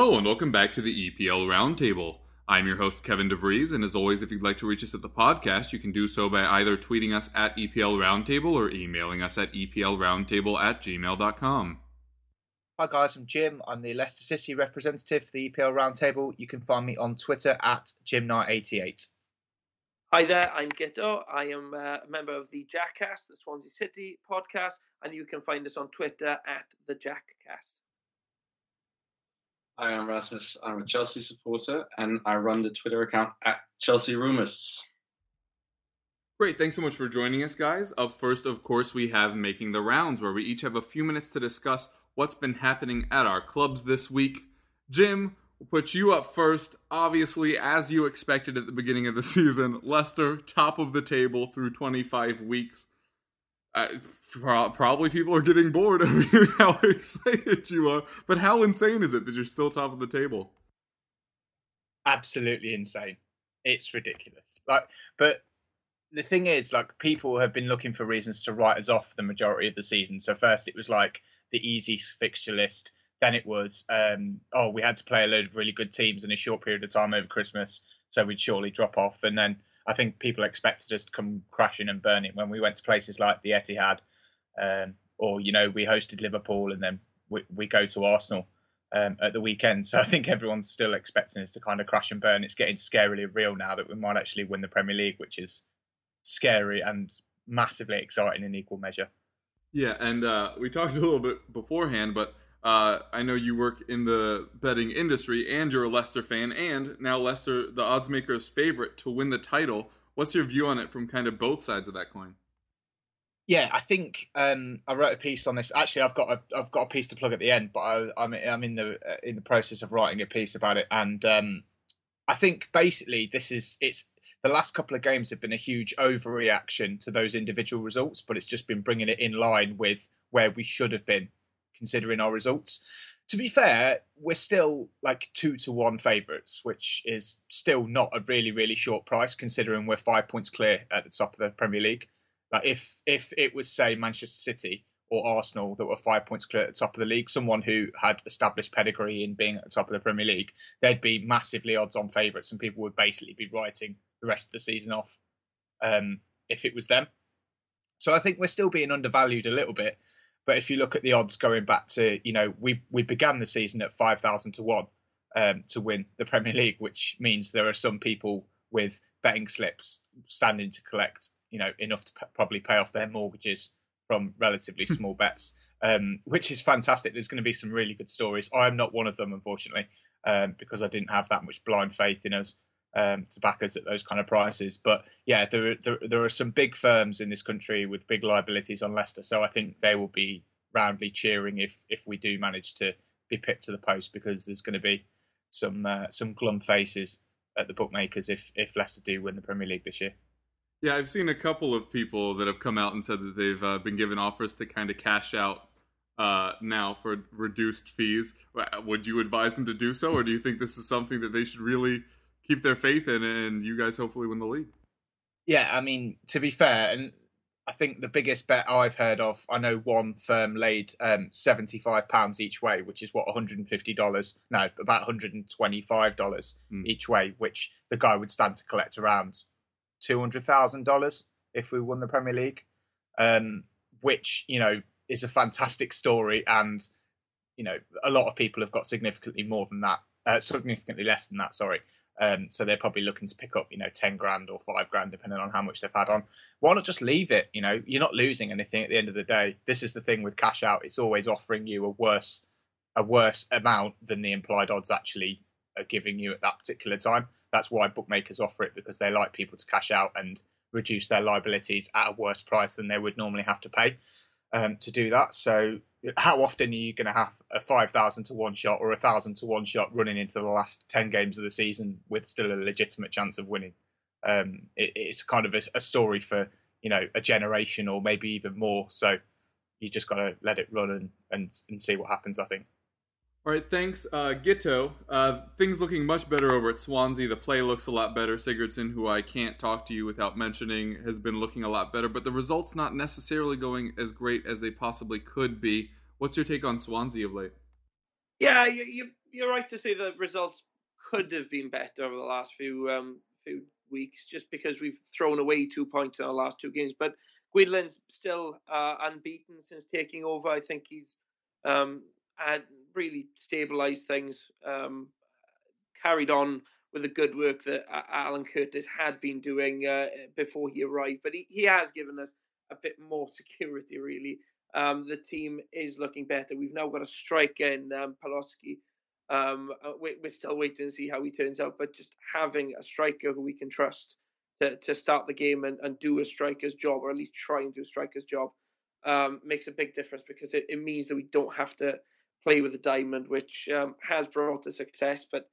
Hello, and welcome back to the EPL Roundtable. I'm your host, Kevin DeVries, and as always, if you'd like to reach us at the podcast, you can do so by either tweeting us at EPL Roundtable or emailing us at EPLRoundtable at gmail.com. Hi guys, I'm Jim. I'm the Leicester City representative for the EPL Roundtable. You can find me on Twitter at JimKnight88. Hi there, I'm Guto. I am uh, a member of the Jackcast, the Swansea City podcast, and you can find us on Twitter at the Jackcast. Hi, I'm Rasmus. I'm a Chelsea supporter and I run the Twitter account at Chelsea Rumours. Great, thanks so much for joining us, guys. Up first, of course, we have Making the Rounds, where we each have a few minutes to discuss what's been happening at our clubs this week. Jim, we'll put you up first. Obviously, as you expected at the beginning of the season, Leicester, top of the table through 25 weeks. Probably people are getting bored of hearing how excited you are, but how insane is it that you're still top of the table? Absolutely insane. It's ridiculous. Like, but the thing is, like, people have been looking for reasons to write us off the majority of the season. So first, it was like the easy fixture list. Then it was, um, oh, we had to play a load of really good teams in a short period of time over Christmas, so we'd surely drop off. And then I think people expected us to come crashing and burning when we went to places like the Etihad, um, or you know, we hosted Liverpool, and then we, we go to Arsenal um, at the weekend. So I think everyone's still expecting us to kind of crash and burn. It's getting scarily real now that we might actually win the Premier League, which is scary and massively exciting in equal measure. Yeah, and uh, we talked a little bit beforehand, but uh, I know you work in the betting industry and you're a Leicester fan, and now Leicester, the odds maker's favorite to win the title. What's your view on it from kind of both sides of that coin? Yeah, I think um, I wrote a piece on this. Actually, I've got a I've got a piece to plug at the end, but I, I'm I'm in the uh, in the process of writing a piece about it, and um, I think basically this is it's the last couple of games have been a huge overreaction to those individual results, but it's just been bringing it in line with where we should have been considering our results. To be fair, we're still like two to one favourites, which is still not a really, really short price considering we're five points clear at the top of the Premier League. Like if if it was say Manchester City or Arsenal that were five points clear at the top of the league, someone who had established pedigree in being at the top of the Premier League, they'd be massively odds on favourites and people would basically be writing the rest of the season off um, if it was them. So I think we're still being undervalued a little bit. But if you look at the odds going back to, you know, we we began the season at five thousand to one um, to win the Premier League, which means there are some people with betting slips standing to collect, you know, enough to p- probably pay off their mortgages from relatively small bets, um, which is fantastic. There's going to be some really good stories. I'm not one of them, unfortunately, um, because I didn't have that much blind faith in us um, to back us at those kind of prices. But yeah, there, there there are some big firms in this country with big liabilities on Leicester, so I think they will be roundly cheering if if we do manage to be pipped to the post because there's going to be some uh, some glum faces at the bookmakers if if Leicester do win the Premier League this year. Yeah, I've seen a couple of people that have come out and said that they've uh, been given offers to kind of cash out uh, now for reduced fees. Would you advise them to do so, or do you think this is something that they should really keep their faith in it, and you guys hopefully win the league? Yeah, I mean, to be fair, and I think the biggest bet I've heard of, I know one firm laid um, £75 each way, which is what, $150? No, about $125 Hmm. each way, which the guy would stand to collect around $200,000 if we won the Premier League, um, which, you know, is a fantastic story. And, you know, a lot of people have got significantly more than that, uh, significantly less than that, sorry. Um, so they're probably looking to pick up, you know, ten grand or five grand, depending on how much they've had on. Why not just leave it? You know, you're not losing anything at the end of the day. This is the thing with cash out; it's always offering you a worse a worse amount than the implied odds actually are giving you at that particular time. That's why bookmakers offer it because they like people to cash out and reduce their liabilities at a worse price than they would normally have to pay um, to do that. So, how often are you going to have a five thousand to one shot or a thousand to one shot running into the last ten games of the season with still a legitimate chance of winning? Um, it, it's kind of a, a story for you know a generation or maybe even more. So, you just got to let it run and, and and see what happens. I think. All right, thanks, uh, Guto. Uh, things looking much better over at Swansea. The play looks a lot better. Sigurdsson, who I can't talk to you without mentioning, has been looking a lot better, but the results not necessarily going as great as they possibly could be. What's your take on Swansea of late? Yeah, you, you, you're right to say the results could have been better over the last few um, few weeks, just because we've thrown away two points in our last two games. But Guidolin's still uh, unbeaten since taking over. I think he's um, had really stabilised things, um, carried on with the good work that Alan Curtis had been doing uh, before he arrived. But he, he has given us a bit more security, really. Um, the team is looking better. We've now got a striker in um, Paloschi. Um, uh, we, we're still waiting to see how he turns out, but just having a striker who we can trust to, to start the game and, and do a striker's job, or at least try and do a striker's job, um, makes a big difference because it, it means that we don't have to play with a diamond, which um, has brought us success. But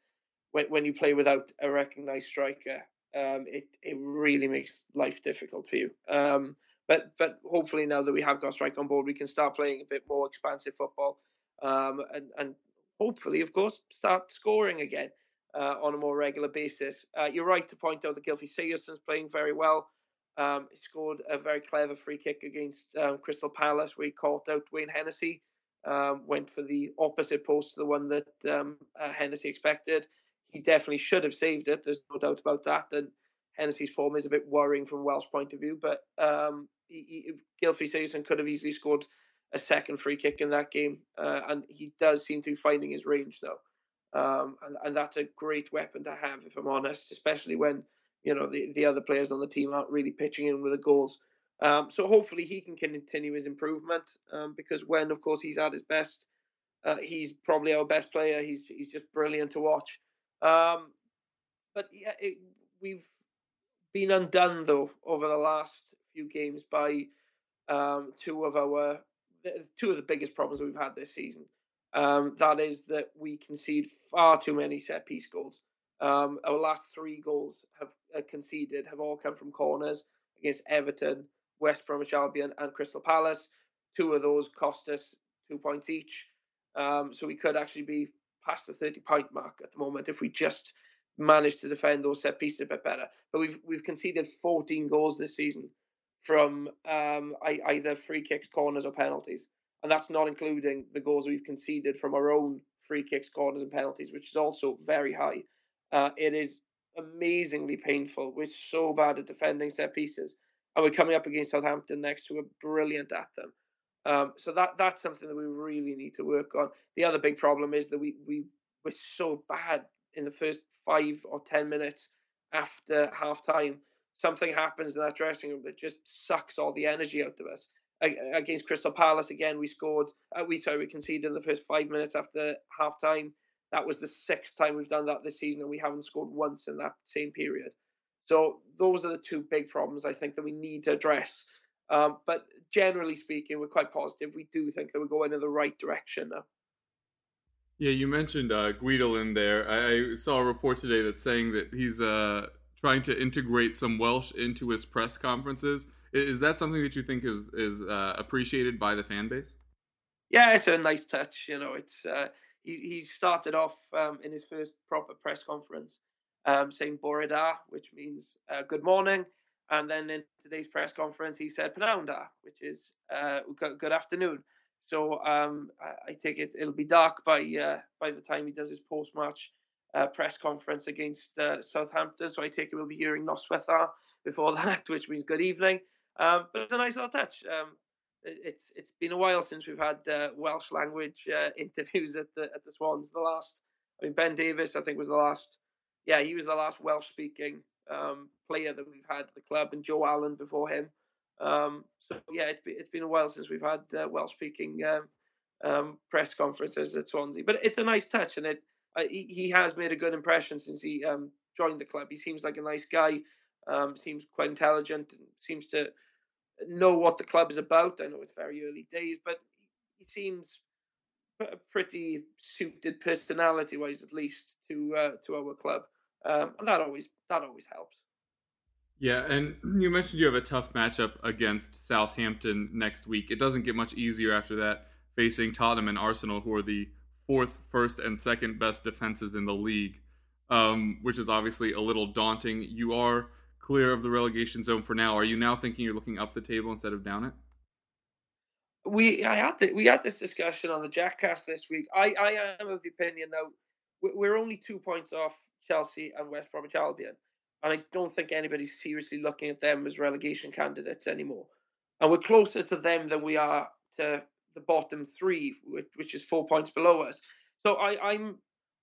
when, when you play without a recognised striker, um, it it really makes life difficult for you. Um, but but hopefully now that we have got strike on board, we can start playing a bit more expansive football, um, and and hopefully, of course, start scoring again uh, on a more regular basis. Uh, you're right to point out that Gylfi Sigurdsson's playing very well. Um, he scored a very clever free kick against um, Crystal Palace, he caught out Wayne Hennessy um, went for the opposite post to the one that um, uh, Hennessy expected. He definitely should have saved it. There's no doubt about that. And Hennessy's form is a bit worrying from Welsh point of view. But um, he, he, Sigurdsson could have easily scored a second free kick in that game, uh, and he does seem to be finding his range now. Um, and, and that's a great weapon to have, if I'm honest, especially when you know the, the other players on the team aren't really pitching in with the goals. Um, so hopefully he can continue his improvement um, because when, of course, he's at his best, uh, he's probably our best player. He's he's just brilliant to watch. Um, but yeah, it, we've been undone though over the last few games by um, two of our two of the biggest problems we've had this season. Um, that is that we concede far too many set piece goals. Um, our last three goals have uh, conceded have all come from corners against Everton, West Bromwich Albion and Crystal Palace. Two of those cost us two points each. Um, so we could actually be past the 30 point mark at the moment if we just managed to defend those set pieces a bit better. But we've we've conceded 14 goals this season from um, either free kicks, corners, or penalties, and that's not including the goals we've conceded from our own free kicks, corners, and penalties, which is also very high. Uh, it is amazingly painful. We're so bad at defending set pieces and we're coming up against Southampton next, who are brilliant at them. Um, so that that's something that we really need to work on. The other big problem is that we we were so bad in the first five or ten minutes after half time. Something happens in that dressing room that just sucks all the energy out of us. Against Crystal Palace again, we scored. Uh, we sorry, we conceded in the first five minutes after half time. That was the sixth time we've done that this season, and we haven't scored once in that same period. So those are the two big problems I think that we need to address. Um, but generally speaking, we're quite positive. We do think that we're going in the right direction now. Yeah, you mentioned uh, in there. I, I, saw a report today that's saying that he's uh, trying to integrate some Welsh into his press conferences. Is that something that you think is is uh, appreciated by the fan base? Yeah, it's a nice touch. You know, it's uh, he, he started off um, in his first proper press conference um, saying Bore da, which means uh, good morning. And then in today's press conference, he said Pnawn which is uh, good afternoon. So um, I, take it it'll be dark by uh, by the time he does his post match uh, press conference against uh, Southampton. So I take it we'll be hearing Noswaith before that, which means good evening. Um, but it's a nice little touch. Um, it's it's been a while since we've had uh, Welsh language interviews at the at the Swans. The last, I mean, Ben Davies, I think, was the last yeah, he was the last Welsh speaking um, player that we've had at the club, and Joe Allen before him. Um, so yeah, it's been, it's been a while since we've had uh, Welsh speaking um, um, press conferences at Swansea. But it's a nice touch, and it uh, he, he has made a good impression since he um, joined the club. He seems like a nice guy, um, seems quite intelligent, and seems to know what the club is about. I know it's very early days, but he seems a pretty suited personality-wise, at least, to uh, to our club, um, and that always that always helps. Yeah, and you mentioned you have a tough matchup against Southampton next week. It doesn't get much easier after that, facing Tottenham and Arsenal, who are the fourth, first, and second best defenses in the league, um, which is obviously a little daunting. You are clear of the relegation zone for now. Are you now thinking you're looking up the table instead of down it? we I had the, we had this discussion on the Jackcast this week. I, I am of the opinion now we're only two points off Chelsea and West Bromwich Albion, and I don't think anybody's seriously looking at them as relegation candidates anymore. And we're closer to them than we are to the bottom three, which, is four points below us. So I, I'm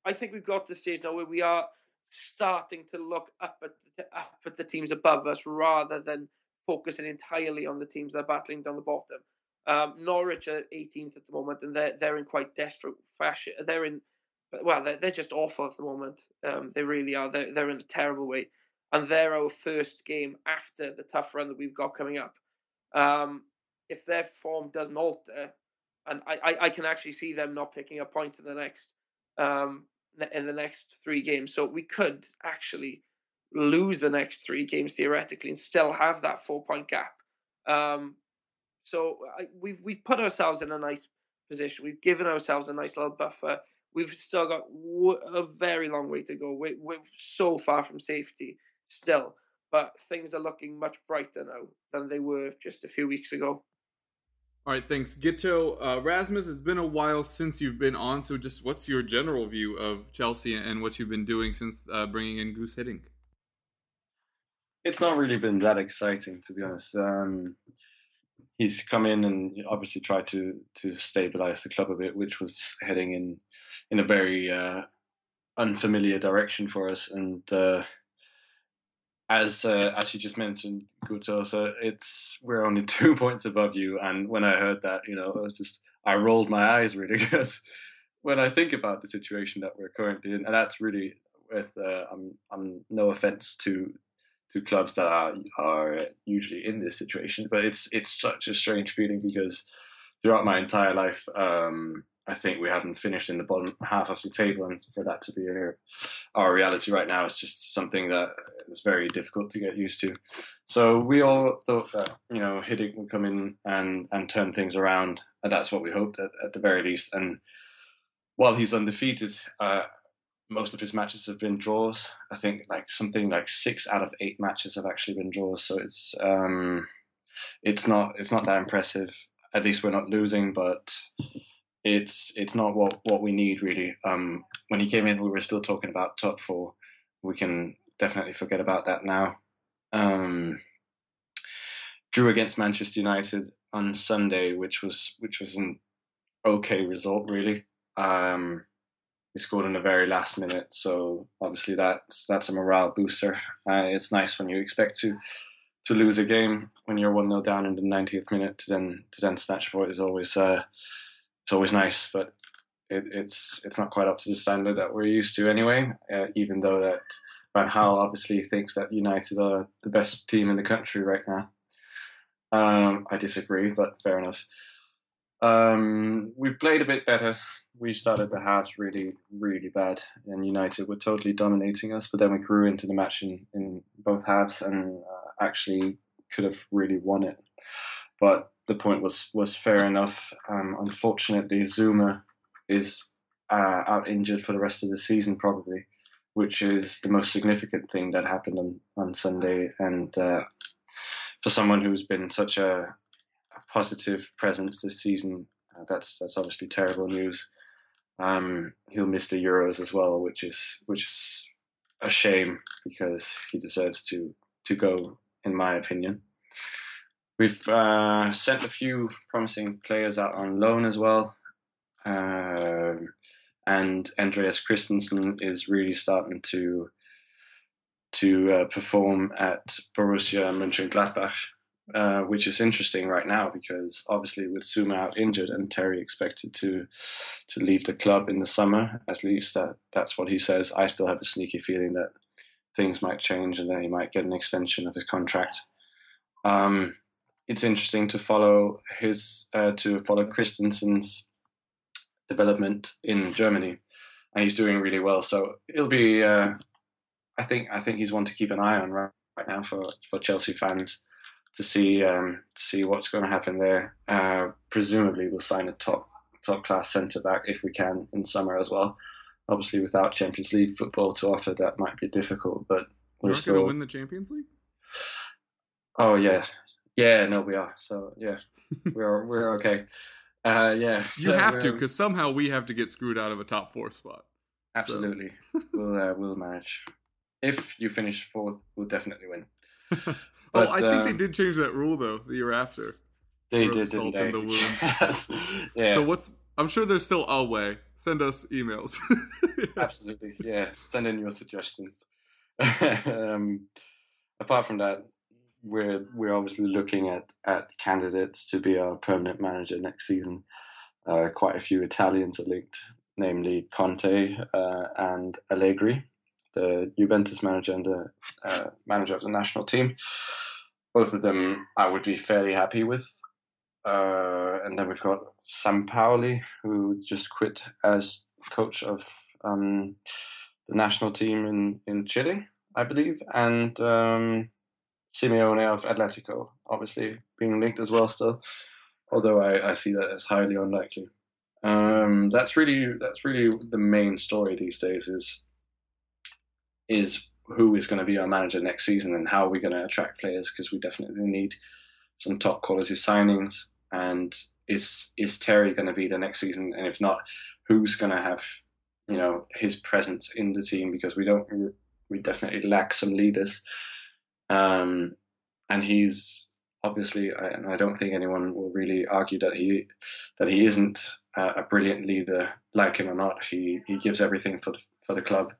I think we've got to the stage now where we are starting to look up at the, up at the teams above us rather than focusing entirely on the teams that are battling down the bottom. Um, Norwich are 18th at the moment, and they're they're in quite desperate fashion. They're in, well, they're, they're just awful at the moment. Um, they really are. They're they're in a terrible way, and they're our first game after the tough run that we've got coming up. Um, if their form doesn't alter, and I, I, I can actually see them not picking a point in the next um in the next three games, so we could actually lose the next three games theoretically and still have that four point gap. Um, so I, we've we've put ourselves in a nice position. We've given ourselves a nice little buffer. We've still got w- a very long way to go. We, we're so far from safety still, but things are looking much brighter now than they were just a few weeks ago. All right, thanks. Guto, uh, Rasmus, it's been a while since you've been on, so just what's your general view of Chelsea and what you've been doing since uh, bringing in Guus Hiddink? It's not really been that exciting, to be honest. Um, he's come in and obviously tried to to stabilize the club a bit, which was heading in in a very uh, unfamiliar direction for us. And uh, as uh, as you just mentioned, Guto, so it's we're only two points above you. And when I heard that, you know, I was just I rolled my eyes really because when I think about the situation that we're currently in, and that's really with uh, I'm I'm no offense to to clubs that are are usually in this situation, but it's it's such a strange feeling because throughout my entire life, um, I think we haven't finished in the bottom half of the table, and for that to be our, our reality right now is just something that is very difficult to get used to. So we all thought that you know Hiddink would come in and and turn things around, and that's what we hoped at, at the very least. And while he's undefeated, uh, most of his matches have been draws. I think like something like six out of eight matches have actually been draws. So it's um, it's not it's not that impressive. At least we're not losing, but it's it's not what what we need really. Um, when he came in, we were still talking about top four. We can definitely forget about that now. Um, drew against Manchester United on Sunday, which was which was an okay result really. Um, we scored in the very last minute, so obviously that's that's a morale booster. Uh, it's nice when you expect to to lose a game when you're one 0 down in the 90th minute to then to then snatch a point is always uh, it's always nice, but it, it's it's not quite up to the standard that we're used to anyway. Uh, even though that Van Gaal obviously thinks that United are the best team in the country right now. Um, I disagree, but fair enough. Um, we played a bit better. We started the halves really, really bad, and United were totally dominating us. But then we grew into the match in, in both halves and uh, actually could have really won it. But the point was was fair enough. Um, unfortunately, Zouma is uh, out injured for the rest of the season, probably, which is the most significant thing that happened on, on Sunday. And uh, for someone who's been such a positive presence this season. Uh, that's that's obviously terrible news. Um, he'll miss the Euros as well, which is which is a shame because he deserves to to go, in my opinion. We've uh, sent a few promising players out on loan as well, um, and Andreas Christensen is really starting to to uh, perform at Borussia Mönchengladbach uh, which is interesting right now because obviously with Zouma out injured and Terry expected to to leave the club in the summer, at least that that's what he says. I still have a sneaky feeling that things might change and then he might get an extension of his contract. Um, it's interesting to follow his uh, to follow Christensen's development in Germany, and he's doing really well. So it'll be. Uh, I think I think he's one to keep an eye on right, right now for, for Chelsea fans to see um, to see what's going to happen there. Uh, presumably, we'll sign a top top class centre back if we can in summer as well. Obviously, without Champions League football to offer, that might be difficult. But We're we're still. going to win the Champions League. Oh yeah, yeah. No, we are. So yeah, we're we're okay. Uh, yeah, You so have to, because somehow we have to get screwed out of a top four spot. absolutely we'll uh, we'll manage. If you finish fourth, we'll definitely win. oh, I think they um, did change that rule though the year after. They did, didn't they? in the wound. yes. Yeah. So what's? I'm sure there's still a way. Send us emails. Absolutely, yeah. Send in your suggestions. um, apart from that, we're we're obviously looking at at candidates to be our permanent manager next season. Uh, quite a few Italians are linked, namely Conte uh, and Allegri, the Juventus manager and the uh, manager of the national team. Both of them, I would be fairly happy with. Uh, and then we've got Sam Sampaoli, who just quit as coach of um, the national team in, in Chile, I believe, and um, Simeone of Atletico, obviously being linked as well still, although I, I see that as highly unlikely. Um, that's really that's really the main story these days is is who is going to be our manager next season and how are we're going to attract players because we definitely need some top quality signings. And is is Terry going to be the next season? And if not who's going to have you know his presence in the team? Because we don't we definitely lack some leaders um and he's obviously and I don't think anyone will really argue that he that he isn't uh, a brilliant leader like him or not. He he gives everything for the, for the club.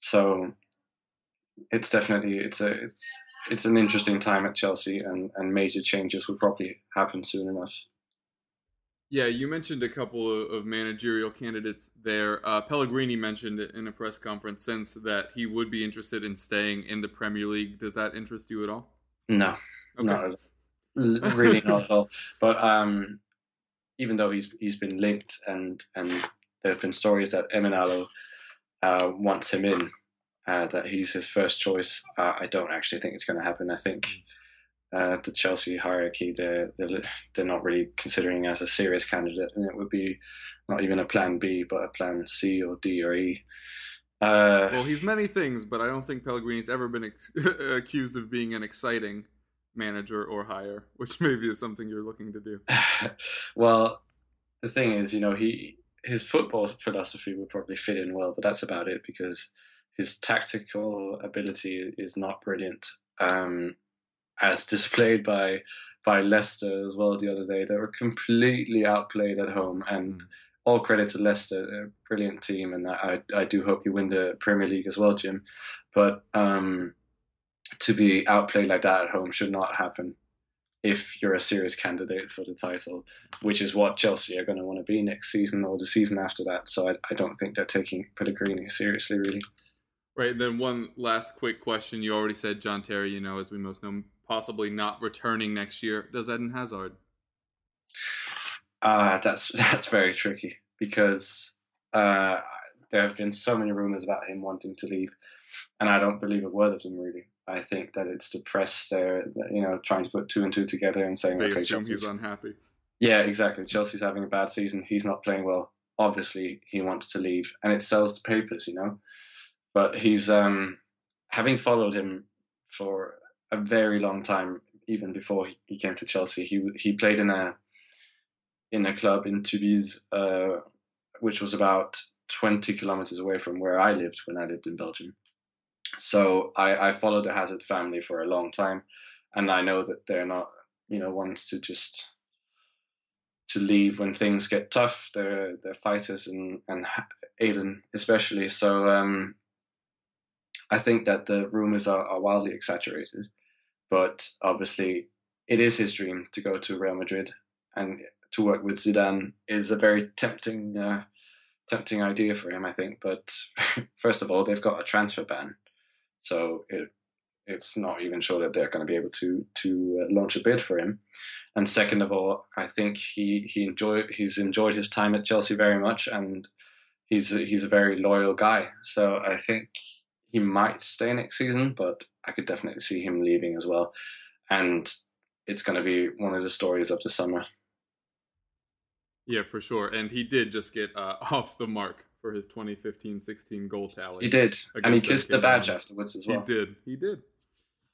So it's definitely it's a it's it's an interesting time at Chelsea and and major changes will probably happen soon enough Yeah, you mentioned a couple of, of managerial candidates there. Uh, Pellegrini mentioned in a press conference since that he would be interested in staying in the Premier League. Does that interest you at all? no Okay. Not at all. L- really not at all. But um, even though he's he's been linked and and there have been stories that Emenalo uh, wants him in, uh, that he's his first choice. Uh, I don't actually think it's going to happen. I think uh, the Chelsea hierarchy they're, they're they're not really considering as a serious candidate, and it would be not even a plan B, but a plan C or D or E. Uh, Well, he's many things, but I don't think Pellegrini's ever been ex- accused of being an exciting manager or hire, which maybe is something you're looking to do. well, the thing is, you know, he his football philosophy would probably fit in well, but that's about it because his tactical ability is not brilliant, um, as displayed by by Leicester as well the other day. They were completely outplayed at home, and all credit to Leicester, they're a brilliant team, and I I do hope you win the Premier League as well, Jim. But um, to be outplayed like that at home should not happen if you're a serious candidate for the title, which is what Chelsea are going to want to be next season or the season after that. So I, I don't think they're taking Pellegrini seriously, really. Right. Then one last quick question. You already said John Terry. You know, as we most know, possibly not returning next year. Does Eden Hazard? Uh, that's that's very tricky because uh, there have been so many rumors about him wanting to leave, and I don't believe a word of them really. I think that it's the press there, you know, trying to put two and two together and saying, They okay, assume Chelsea's he's unhappy. Yeah, exactly. Chelsea's having a bad season. He's not playing well. Obviously, he wants to leave, and it sells the papers, you know. But he's um, having followed him for a very long time, even before he, came to Chelsea. He he played in a in a club in Tubize, uh, which was about twenty kilometers away from where I lived when I lived in Belgium. So I, I followed the Hazard family for a long time, and I know that they're not, you know, ones to just to leave when things get tough. They're they're fighters, and and Eden especially. So um, I think that the rumors are, are wildly exaggerated, but obviously, it is his dream to go to Real Madrid and to work with Zidane is a very tempting uh, tempting idea for him, I think. But first of all, they've got a transfer ban, so it it's not even sure that they're going to be able to to uh, launch a bid for him. And second of all, I think he he enjoyed he's enjoyed his time at Chelsea very much, and he's a, he's a very loyal guy. So I think he might stay next season, but I could definitely see him leaving as well. And it's going to be one of the stories of the summer. Yeah, for sure. And he did just get uh, off the mark for his 2015-16 goal tally. He did, and he kissed the badge Dons. afterwards as well. He did. He did.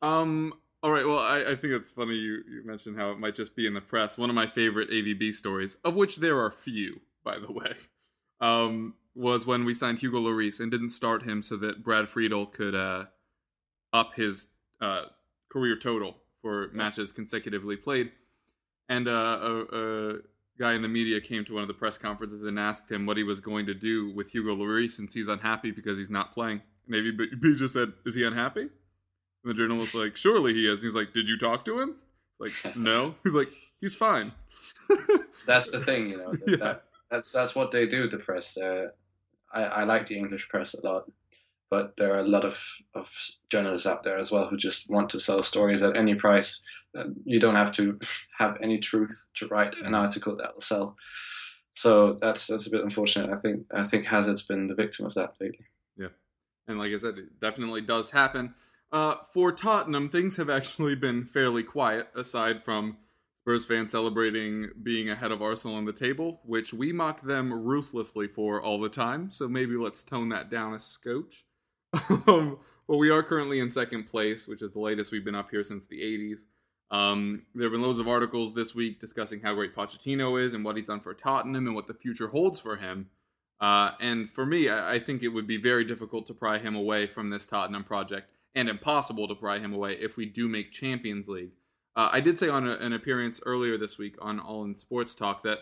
Um. All right. Well, I, I think it's funny you, you mentioned how it might just be in the press. One of my favorite AVB stories, of which there are few, by the way, um, was when we signed Hugo Lloris and didn't start him so that Brad Friedel could uh, up his uh, career total for matches consecutively played. And uh, a, a guy in the media came to one of the press conferences and asked him what he was going to do with Hugo Lloris since he's unhappy because he's not playing. And AVB just said, "Is he unhappy?" And the journalist was like, "Surely he is." And he's like, "Did you talk to him?" Like, no. He's like, "He's fine." That's the thing, you know. That, Yeah. that, that's that's what they do. The press. Uh, I, I like the English press a lot, but there are a lot of, of journalists out there as well who just want to sell stories at any price. You don't have to have any truth to write an article that will sell. So that's that's a bit unfortunate. I think I think Hazard's been the victim of that lately. Yeah, and like I said, it definitely does happen. Uh, for Tottenham, things have actually been fairly quiet, aside from Spurs fans celebrating being ahead of Arsenal on the table, which we mock them ruthlessly for all the time. So maybe let's tone that down a scotch. Um, well, we are currently in second place, which is the latest we've been up here since the 80s. Um, there have been loads of articles this week discussing how great Pochettino is and what he's done for Tottenham and what the future holds for him. Uh, and for me, I, I think it would be very difficult to pry him away from this Tottenham project, and impossible to pry him away if we do make Champions League. Uh, I did say on a, an appearance earlier this week on All in Sports Talk that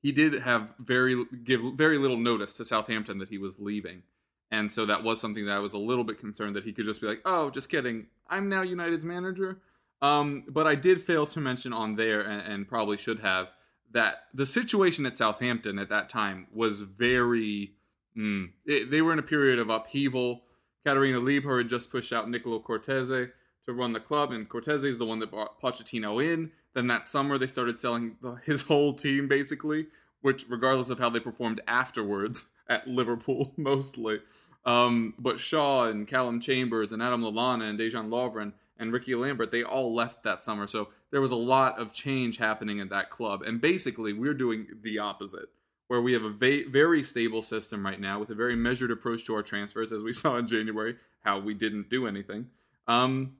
he did have very give very little notice to Southampton that he was leaving, and so that was something that I was a little bit concerned that he could just be like, "Oh, just kidding, I'm now United's manager." Um, but I did fail to mention on there, and, and probably should have, that the situation at Southampton at that time was very. Mm, it, they were in a period of upheaval. Katarina Liebherr had just pushed out Nicola Cortese to run the club, and Cortese is the one that brought Pochettino in. Then that summer, they started selling the, his whole team, basically, which, regardless of how they performed afterwards at Liverpool, mostly. Um, but Shaw and Callum Chambers and Adam Lallana and Dejan Lovren and Ricky Lambert, they all left that summer. So there was a lot of change happening at that club. And basically, we're doing the opposite, where we have a va- very stable system right now with a very measured approach to our transfers, as we saw in January, how we didn't do anything. Um,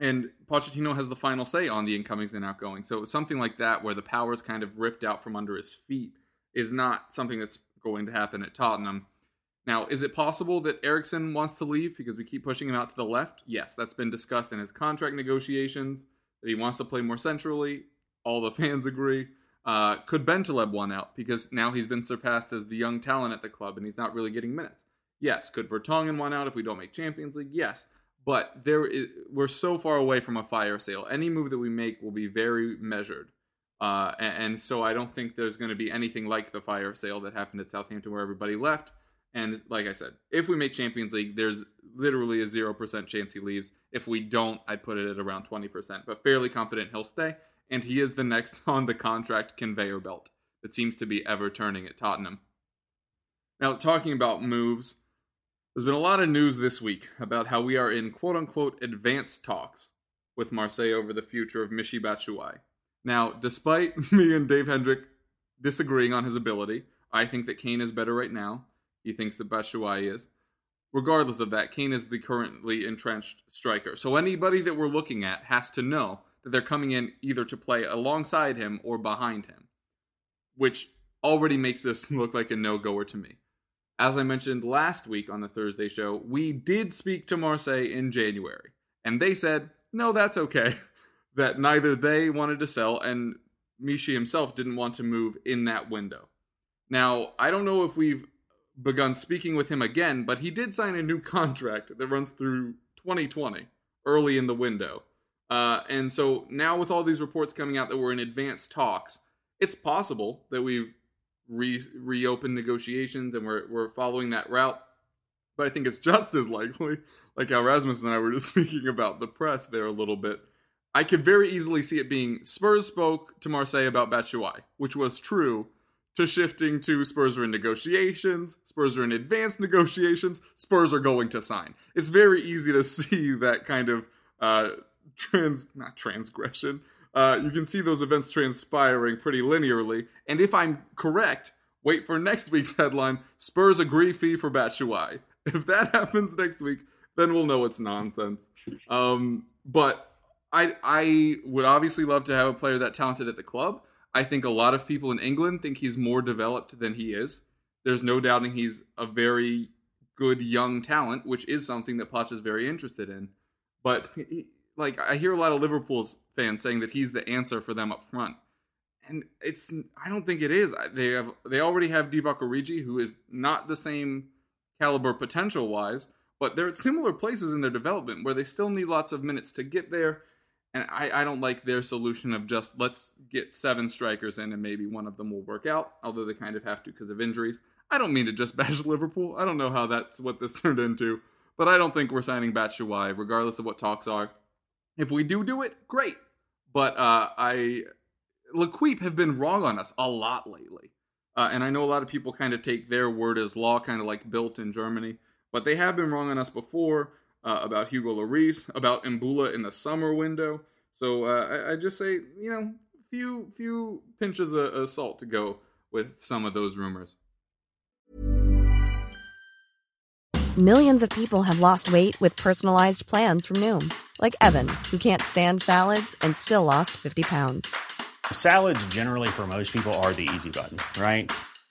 and Pochettino has the final say on the incomings and outgoings. So something like that, where the power is kind of ripped out from under his feet, is not something that's going to happen at Tottenham. Now, is it possible that Eriksen wants to leave because we keep pushing him out to the left? Yes, that's been discussed in his contract negotiations that he wants to play more centrally. All the fans agree. Uh, could Bentaleb want out because now he's been surpassed as the young talent at the club and he's not really getting minutes? Yes. Could Vertonghen want out if we don't make Champions League? Yes. But there is, we're so far away from a fire sale. Any move that we make will be very measured. Uh, and, and so I don't think there's going to be anything like the fire sale that happened at Southampton where everybody left. And like I said, if we make Champions League, there's literally a 0% chance he leaves. If we don't, I'd put it at around 20%, but fairly confident he'll stay. And he is the next on the contract conveyor belt that seems to be ever turning at Tottenham. Now, talking about moves, there's been a lot of news this week about how we are in quote unquote advanced talks with Marseille over the future of Michy Batshuayi. Now, despite me and Dave Hendrick disagreeing on his ability, I think that Kane is better right now. He thinks that Batshuayi is. Regardless of that, Kane is the currently entrenched striker. So anybody that we're looking at has to know that they're coming in either to play alongside him or behind him, which already makes this look like a no-goer to me. As I mentioned last week on the Thursday show, we did speak to Marseille in January, and they said, no, that's okay. that neither they wanted to sell and Michy himself didn't want to move in that window. Now, I don't know if we've begun speaking with him again, but he did sign a new contract that runs through 2020, early in the window. Uh, and so now with all these reports coming out that we're in advanced talks, it's possible that we've re- reopened negotiations and we're we're following that route. But I think it's just as likely, like how Rasmus and I were just speaking about the press there a little bit. I could very easily see it being Spurs spoke to Marseille about Batshuayi, which was true, to shifting to Spurs are in negotiations, Spurs are in advanced negotiations, Spurs are going to sign. It's very easy to see that kind of uh, trans not transgression. Uh, you can see those events transpiring pretty linearly. And if I'm correct, wait for next week's headline: Spurs agree fee for Batshuayi. If that happens next week, then we'll know it's nonsense. Um, but I I would obviously love to have a player that talented at the club. I think a lot of people in England think he's more developed than he is. There's no doubting he's a very good young talent, which is something that Poch is very interested in. But like I hear a lot of Liverpool's fans saying that he's the answer for them up front. And it's I don't think it is. They have they already have Divock Origi who is not the same caliber potential wise, but they're at similar places in their development where they still need lots of minutes to get there. And I, I don't like their solution of just let's get seven strikers in and maybe one of them will work out, although they kind of have to because of injuries. I don't mean to just bash Liverpool. I don't know how that's what this turned into, but I don't think we're signing Batshuayi, regardless of what talks are. If we do do it, great. But uh, I, L'Équipe have been wrong on us a lot lately, uh, and I know a lot of people kind of take their word as law, kind of like Bild in Germany. But they have been wrong on us before uh, about Hugo Lloris, about Mbula in the summer window. So uh, I, I, just say, you know, few few pinches of, of salt to go with some of those rumors. Millions of people have lost weight with personalized plans from Noom, like Evan, who can't stand salads and still lost 50 pounds. Salads, generally, for most people, are the easy button, right?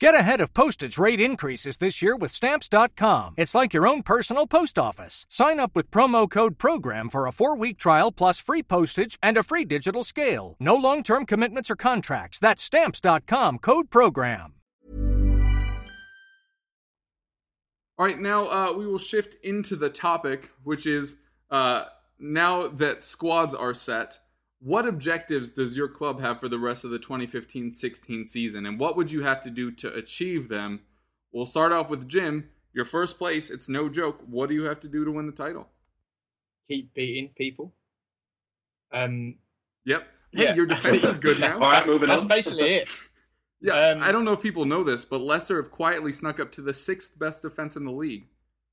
Get ahead of postage rate increases this year with Stamps.com. It's like your own personal post office. Sign up with promo code PROGRAM for a four week trial plus free postage and a free digital scale. No long term commitments or contracts. That's Stamps.com code PROGRAM. All right, now uh, we will shift into the topic, which is uh, now that squads are set, what objectives does your club have for the rest of the 2015 16 season, and what would you have to do to achieve them? We'll start off with Jim. Your first place, it's no joke. What do you have to do to win the title? Keep beating people. Um, Yep. Hey, Yeah. your defense is good now. All right, moving that's on. basically it. Yeah, Um, I don't know if people know this, but Leicester have quietly snuck up to the sixth best defense in the league.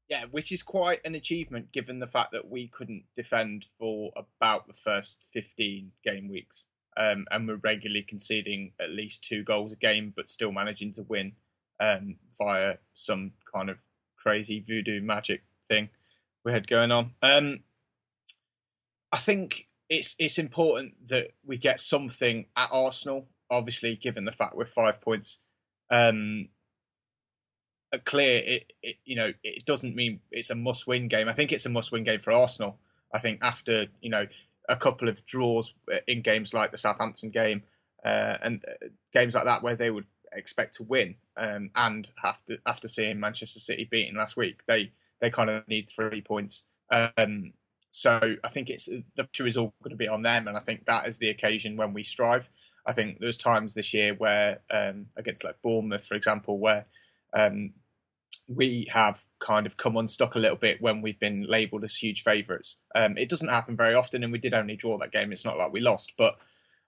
Yeah, which is quite an achievement given the fact that we couldn't defend for about the first 15 game weeks. Um, and we're regularly conceding at least two goals a game, but still managing to win um, via some kind of crazy voodoo magic thing we had going on. Um, I think it's it's important that we get something at Arsenal. Obviously, given the fact we're five points um, clear, it, it you know it doesn't mean it's a must-win game. I think it's a must-win game for Arsenal. I think after you know a couple of draws uh, in games like the Southampton game uh, and uh, games like that where they would expect to win, um, and after after seeing Manchester City beaten last week, they they kind of need three points. Um, so I think it's the pressure is all going to be on them, and I think that is the occasion when we strive. I think there's times this year where um, against like Bournemouth, for example, where um, we have kind of come unstuck a little bit when we've been labelled as huge favourites. Um, it doesn't happen very often, and we did only draw that game. It's not like we lost, but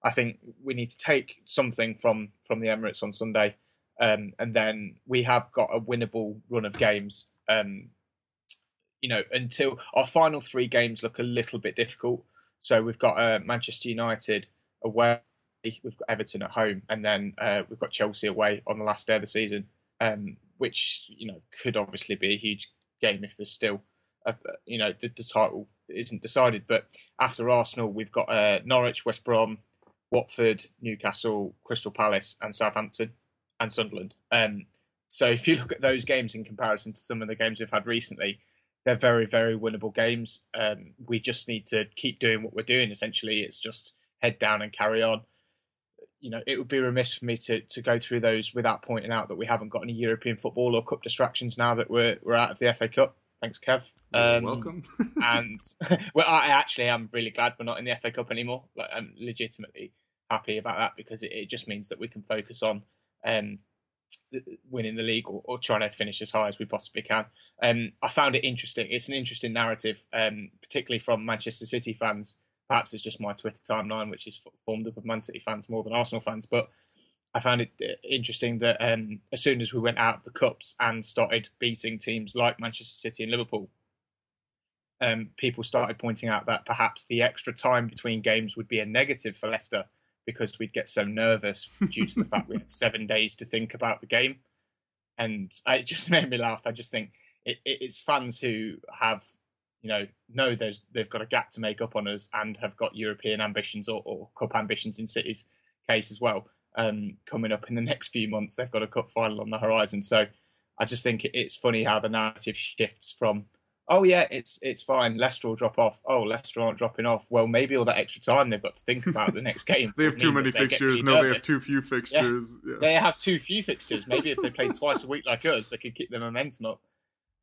I think we need to take something from from the Emirates on Sunday, um, and then we have got a winnable run of games. Um, you know, until our final three games look a little bit difficult. So we've got uh, Manchester United away, we've got Everton at home, and then uh, we've got Chelsea away on the last day of the season, um, which you know could obviously be a huge game if there's still, a, you know, the, the title isn't decided. But after Arsenal, we've got uh, Norwich, West Brom, Watford, Newcastle, Crystal Palace, and Southampton, and Sunderland. Um, so if you look at those games in comparison to some of the games we've had recently, they're very very winnable games. Um, we just need to keep doing what we're doing. Essentially, it's just head down and carry on. You know, it would be remiss for me to, to go through those without pointing out that we haven't got any European football or cup distractions now that we're we're out of the FA Cup. Thanks, Kev. You're Um, welcome. and well, I actually am really glad we're not in the FA Cup anymore. Like, I'm legitimately happy about that because it, it just means that we can focus on um, winning the league or, or trying to finish as high as we possibly can. Um, I found it interesting. It's an interesting narrative, um, particularly from Manchester City fans. Perhaps it's just my Twitter timeline, which is formed up of Man City fans more than Arsenal fans. But I found it uh, interesting that um, as soon as we went out of the cups and started beating teams like Manchester City and Liverpool, um, people started pointing out that perhaps the extra time between games would be a negative for Leicester because we'd get so nervous due to the fact we had seven days to think about the game. And it just made me laugh. I just think it, it's fans who have, you know, know there's they've got a gap to make up on us and have got European ambitions or, or cup ambitions in City's case as well. Um, coming up in the next few months, they've got a cup final on the horizon. So I just think it's funny how the narrative shifts from oh yeah, it's it's fine. Leicester will drop off. Oh, Leicester aren't dropping off. Well, maybe all that extra time they've got to think about the next game. they have too many that they get fixtures. No, they have too few fixtures. Yeah. They have too few fixtures. Maybe if they played twice a week like us, they could keep the momentum up.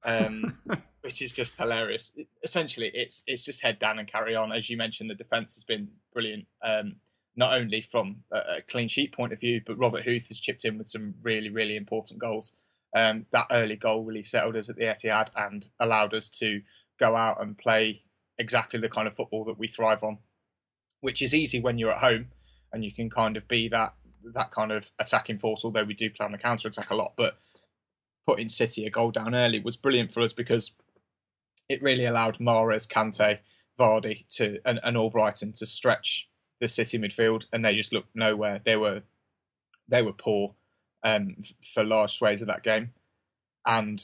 Um, which is just hilarious. Essentially, it's it's just head down and carry on. As you mentioned, the defence has been brilliant. Um, not only from a, a clean sheet point of view, but Robert Huth has chipped in with some really, really important goals. Um, that early goal really settled us at the Etihad and allowed us to go out and play exactly the kind of football that we thrive on, which is easy when you're at home and you can kind of be that that kind of attacking force. Although we do play on the counter attack a lot, but putting City a goal down early was brilliant for us because it really allowed Mahrez, Kante, Vardy to and, and Albrighton to stretch the City midfield, and they just looked nowhere. They were they were poor um, for large swathes of that game, and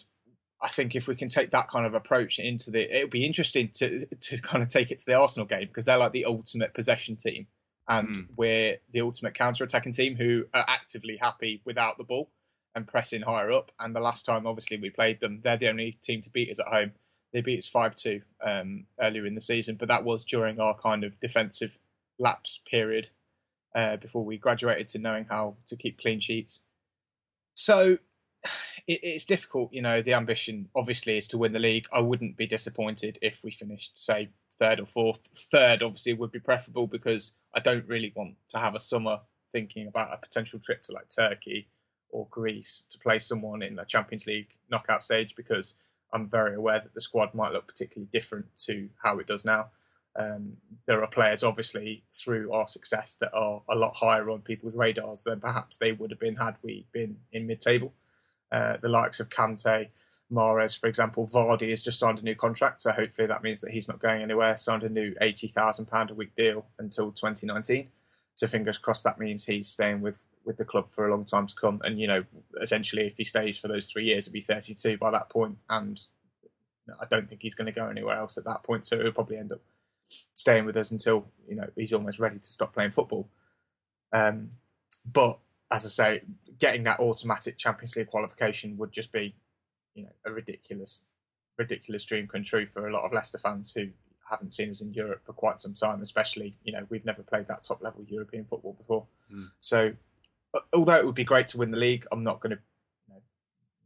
I think if we can take that kind of approach into the, it'll be interesting to to kind of take it to the Arsenal game because they're like the ultimate possession team, and Mm. we're the ultimate counter attacking team who are actively happy without the ball and pressing higher up. And the last time, obviously, we played them, they're the only team to beat us at home. They beat us five two um, earlier in the season, but that was during our kind of defensive lapse period uh, before we graduated to knowing how to keep clean sheets. So it, it's difficult, you know. The ambition obviously is to win the league. I wouldn't be disappointed if we finished, say, third or fourth. Third, obviously, would be preferable because I don't really want to have a summer thinking about a potential trip to like Turkey or Greece to play someone in the Champions League knockout stage because I'm very aware that the squad might look particularly different to how it does now. Um, there are players, obviously, through our success that are a lot higher on people's radars than perhaps they would have been had we been in mid-table. Uh, the likes of Kante, Mahrez, for example, Vardy has just signed a new contract, so hopefully that means that he's not going anywhere. Signed a new eighty thousand pound a week deal until 2019. So fingers crossed that means he's staying with with the club for a long time to come. And you know, essentially, if he stays for those three years, he'll be 32 by that point, and I don't think he's going to go anywhere else at that point. So he'll probably end up staying with us until you know he's almost ready to stop playing football. Um, but as I say, getting that automatic Champions League qualification would just be, you know, a ridiculous, ridiculous dream come true for a lot of Leicester fans who haven't seen us in Europe for quite some time. Especially, you know, we've never played that top level European football before. Mm. So, although it would be great to win the league, I'm not going to you know,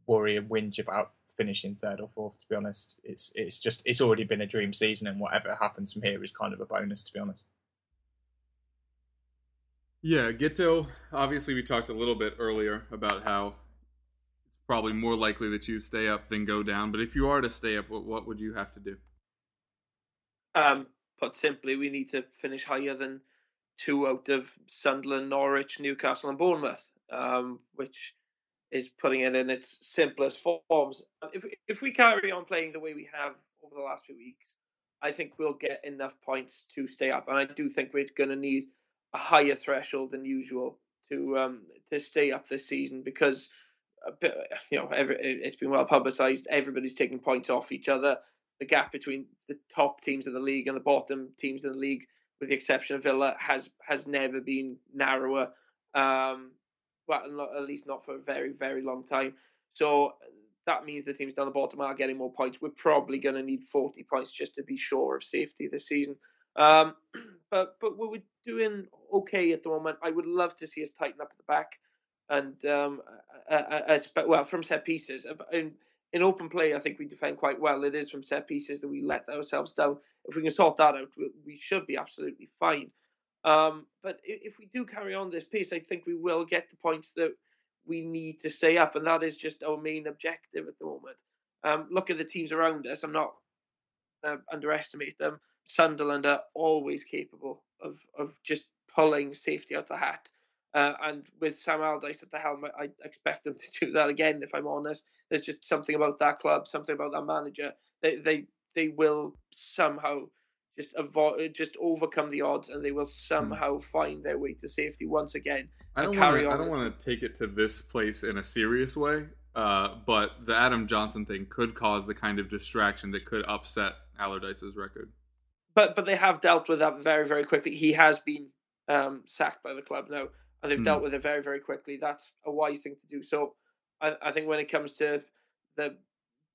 worry and whinge about finishing third or fourth. To be honest, it's it's just it's already been a dream season, and whatever happens from here is kind of a bonus. To be honest. Yeah, Guto. Obviously, we talked a little bit earlier about how it's probably more likely that you stay up than go down. But if you are to stay up, what, what would you have to do? Um, put simply, we need to finish higher than two out of Sunderland, Norwich, Newcastle, and Bournemouth, um, which is putting it in its simplest forms. If if we carry on playing the way we have over the last few weeks, I think we'll get enough points to stay up, and I do think we're going to need a higher threshold than usual to um, to stay up this season because bit, you know every, it's been well publicised. Everybody's taking points off each other. The gap between the top teams in the league and the bottom teams in the league, with the exception of Villa, has has never been narrower. Um, not, at least not for a very very long time. So that means the teams down the bottom are getting more points. We're probably going to need 40 points just to be sure of safety this season. Um, but but we're doing okay at the moment. I would love to see us tighten up at the back, and um, as, but well from set pieces. Uh, In, open play, I think we defend quite well. It is from set pieces that we let ourselves down. If we can sort that out, we, we should be absolutely fine. Um, but if we do carry on this pace, I think we will get the points that we need to stay up, and that is just our main objective at the moment. Um, look at the teams around us. I'm not uh, underestimate them. Sunderland are always capable of of just pulling safety out the hat. Uh, and with Sam Allardyce at the helm, I, I expect them to do that again. If I'm honest, there's just something about that club, something about that manager. They they they will somehow just avoid, just overcome the odds, and they will somehow find their way to safety once again. I and don't carry want to. I don't want to take it to this place in a serious way. Uh, but the Adam Johnson thing could cause the kind of distraction that could upset Allardyce's record. but but they have dealt with that very very quickly. He has been um, sacked by the club now, and they've Hmm. dealt with it very very quickly. That's a wise thing to do. So I, I think when it comes to the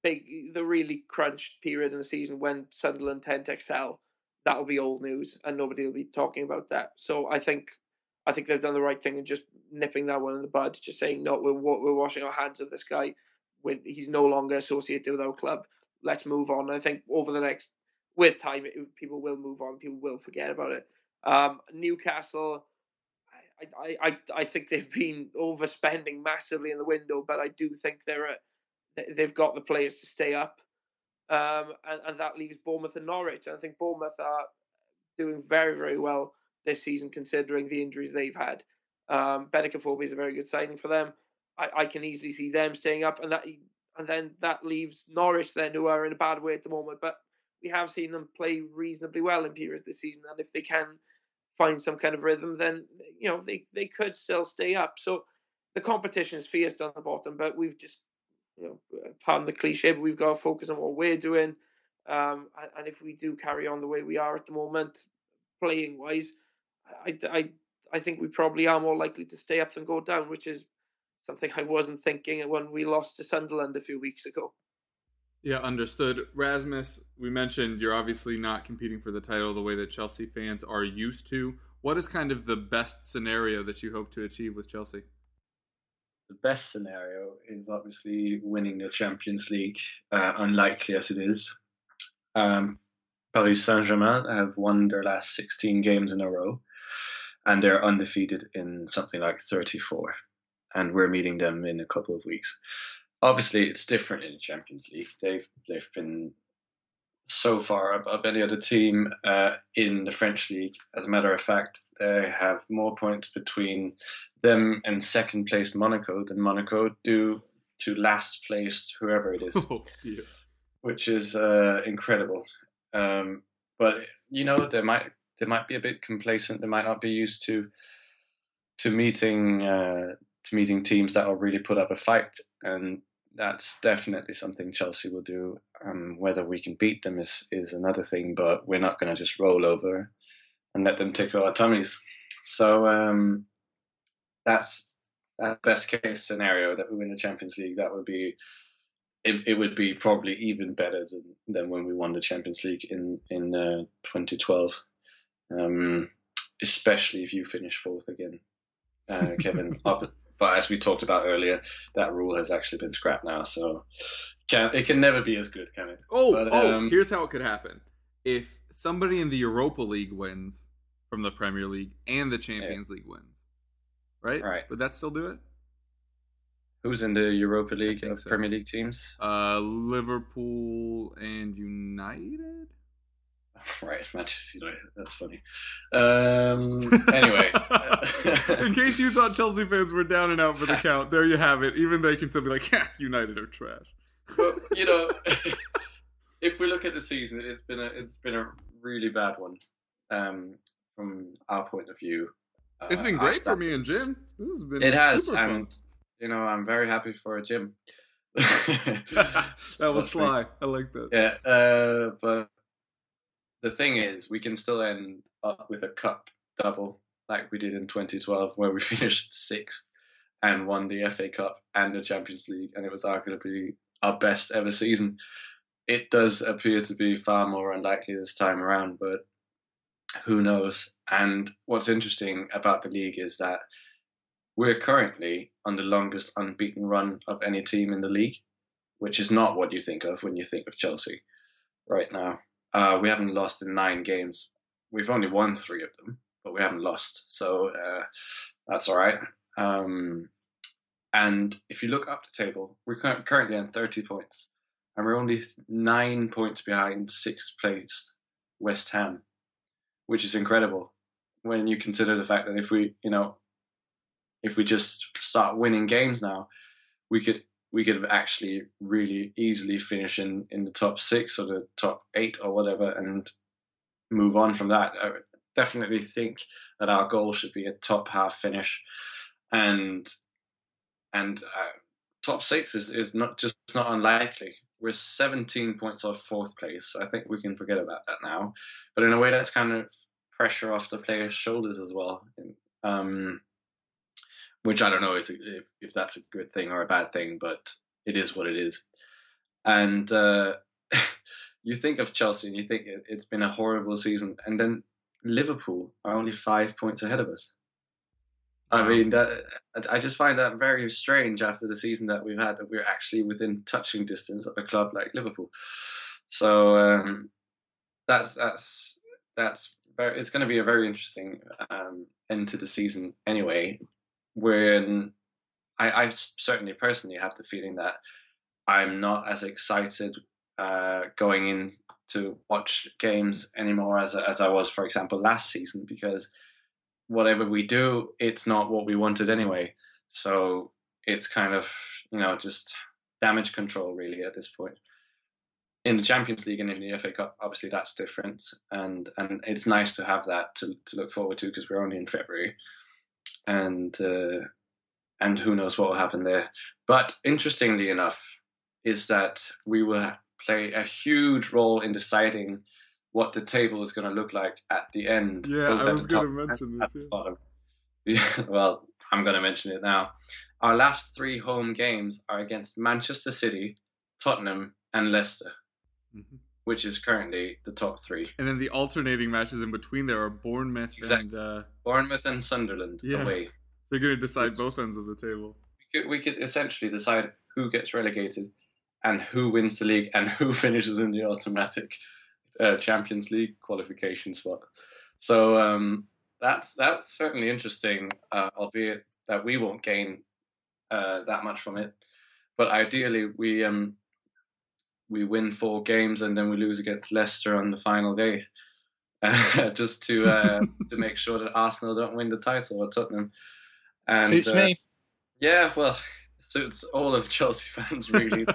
big the really crunched period in the season when Sunderland tend to excel, that'll be old news, and nobody will be talking about that. So I think. I think they've done the right thing in just nipping that one in the bud, just saying no, we're we're washing our hands of this guy. When he's no longer associated with our club, let's move on. I think over the next with time, it, people will move on. People will forget about it. Um, Newcastle, I, I, I, think they've been overspending massively in the window, but I do think they're a, they- they've got the players to stay up, um, and, and that leaves Bournemouth and Norwich. And I think Bournemouth are doing very very well this season considering the injuries they've had. Um, Benik Afobe is a very good signing for them. I, I can easily see them staying up, and that and then that leaves Norwich then who are in a bad way at the moment, but we have seen them play reasonably well in periods this season, and if they can find some kind of rhythm, then you know they, they could still stay up. So the competition is fierce down the bottom, but we've just you know pardon the cliche, but we've got to focus on what we're doing. Um, and, if we do carry on the way we are at the moment, playing wise, I, I I think we probably are more likely to stay up than go down, which is something I wasn't thinking when we lost to Sunderland a few weeks ago. Yeah, understood. Rasmus, we mentioned you're obviously not competing for the title the way that Chelsea fans are used to. What is kind of the best scenario that you hope to achieve with Chelsea? The best scenario is obviously winning the Champions League, uh, unlikely as it is. Um, Paris Saint Germain have won their last 16 games in a row, and they're undefeated in something like 34. And we're meeting them in a couple of weeks. Obviously, it's different in the Champions League. They've they've been so far above any other team uh, in the French league. As a matter of fact, they have more points between them and second placed Monaco than Monaco do to last placed whoever it is, Oh which is uh, incredible. Um, but you know, they might they might be a bit complacent. They might not be used to to meeting uh, to meeting teams that will really put up a fight, and that's definitely something Chelsea will do. Um, whether we can beat them is is another thing, but we're not going to just roll over and let them tickle our tummies. So um, that's that best case scenario that we win the Champions League. That would be it, it would be probably even better than, than when we won the Champions League in in uh, 2012. Um, especially if you finish fourth again, uh, Kevin. Up- but as we talked about earlier, that rule has actually been scrapped now, so can, it can never be as good, can it? Oh, But, oh, um, here's how it could happen. If somebody in the Europa League wins from the Premier League and the Champions League wins, right? Right. Would that still do it? Who's in the Europa League of so. Premier League teams? Uh, Liverpool and United. Right, Manchester United. That's funny. Um, anyway, in case you thought Chelsea fans were down and out for the count, there you have it. Even they can still be like, "Yeah, United are trash." but you know, if we look at the season, it's been a it's been a really bad one um, from our point of view. Uh, It's been great for me and. Jim. This has been It has, super fun. and you know, I'm very happy for Jim. that was sly. I like that. Yeah, uh, but the thing is, we can still end up with a cup double like we did in 2012, where we finished sixth and won the FA Cup and the Champions League, and it was arguably our best ever season. It does appear to be far more unlikely this time around, but who knows? And what's interesting about the league is that we're currently on the longest unbeaten run of any team in the league, which is not what you think of when you think of Chelsea right now. Uh, we haven't lost in nine games. We've only won three of them, but we haven't lost. So uh, that's all right. Um, and if you look up the table, we're currently on 30 points, and we're only nine points behind sixth placed West Ham, which is incredible when you consider the fact that if we, you know, if we just start winning games now, we could we could have actually really easily finish in, in the top six or the top eight or whatever and move on from that. I definitely think that our goal should be a top half finish, and and uh, top six is, is not just not unlikely. We're 17 points off fourth place. So I think we can forget about that now. But in a way, that's kind of pressure off the players' shoulders as well. Um, which I don't know if, if that's a good thing or a bad thing, but it is what it is. And uh, you think of Chelsea and you think it, it's been a horrible season, and then Liverpool are only five points ahead of us. I mean, that I just find that very strange after the season that we've had that we're actually within touching distance of a club like Liverpool. So um, that's that's that's very, it's going to be a very interesting um, end to the season anyway. When I, I certainly personally have the feeling that I'm not as excited uh, going in to watch games anymore as as I was, for example, last season because whatever we do, it's not what we wanted anyway. So it's kind of you know just damage control really at this point. In the Champions League and in the FA Cup, obviously that's different, and and it's nice to have that to to look forward to because we're only in February, and uh, and who knows what will happen there. But interestingly enough, is that we will play a huge role in deciding what the table is going to look like at the end. Yeah, I was going to mention this. Yeah. Yeah, well, I'm going to mention it now. Our last three home games are against Manchester City, Tottenham, and Leicester, Mhm. Which is currently the top three. And then the alternating matches in between there are Bournemouth Exactly. and uh, Bournemouth and Sunderland Yeah. away. so you're going to decide It's both ends of the table. We could, we could essentially decide who gets relegated and who wins the league and who finishes in the automatic uh, Champions League qualification spot. So um, that's that's certainly interesting, uh, albeit that we won't gain uh, that much from it. But ideally, we um, we win four games and then we lose against Leicester on the final day, just to uh, to make sure that Arsenal don't win the title or Tottenham. And, Suits uh, me. yeah, well, suits all of Chelsea fans really.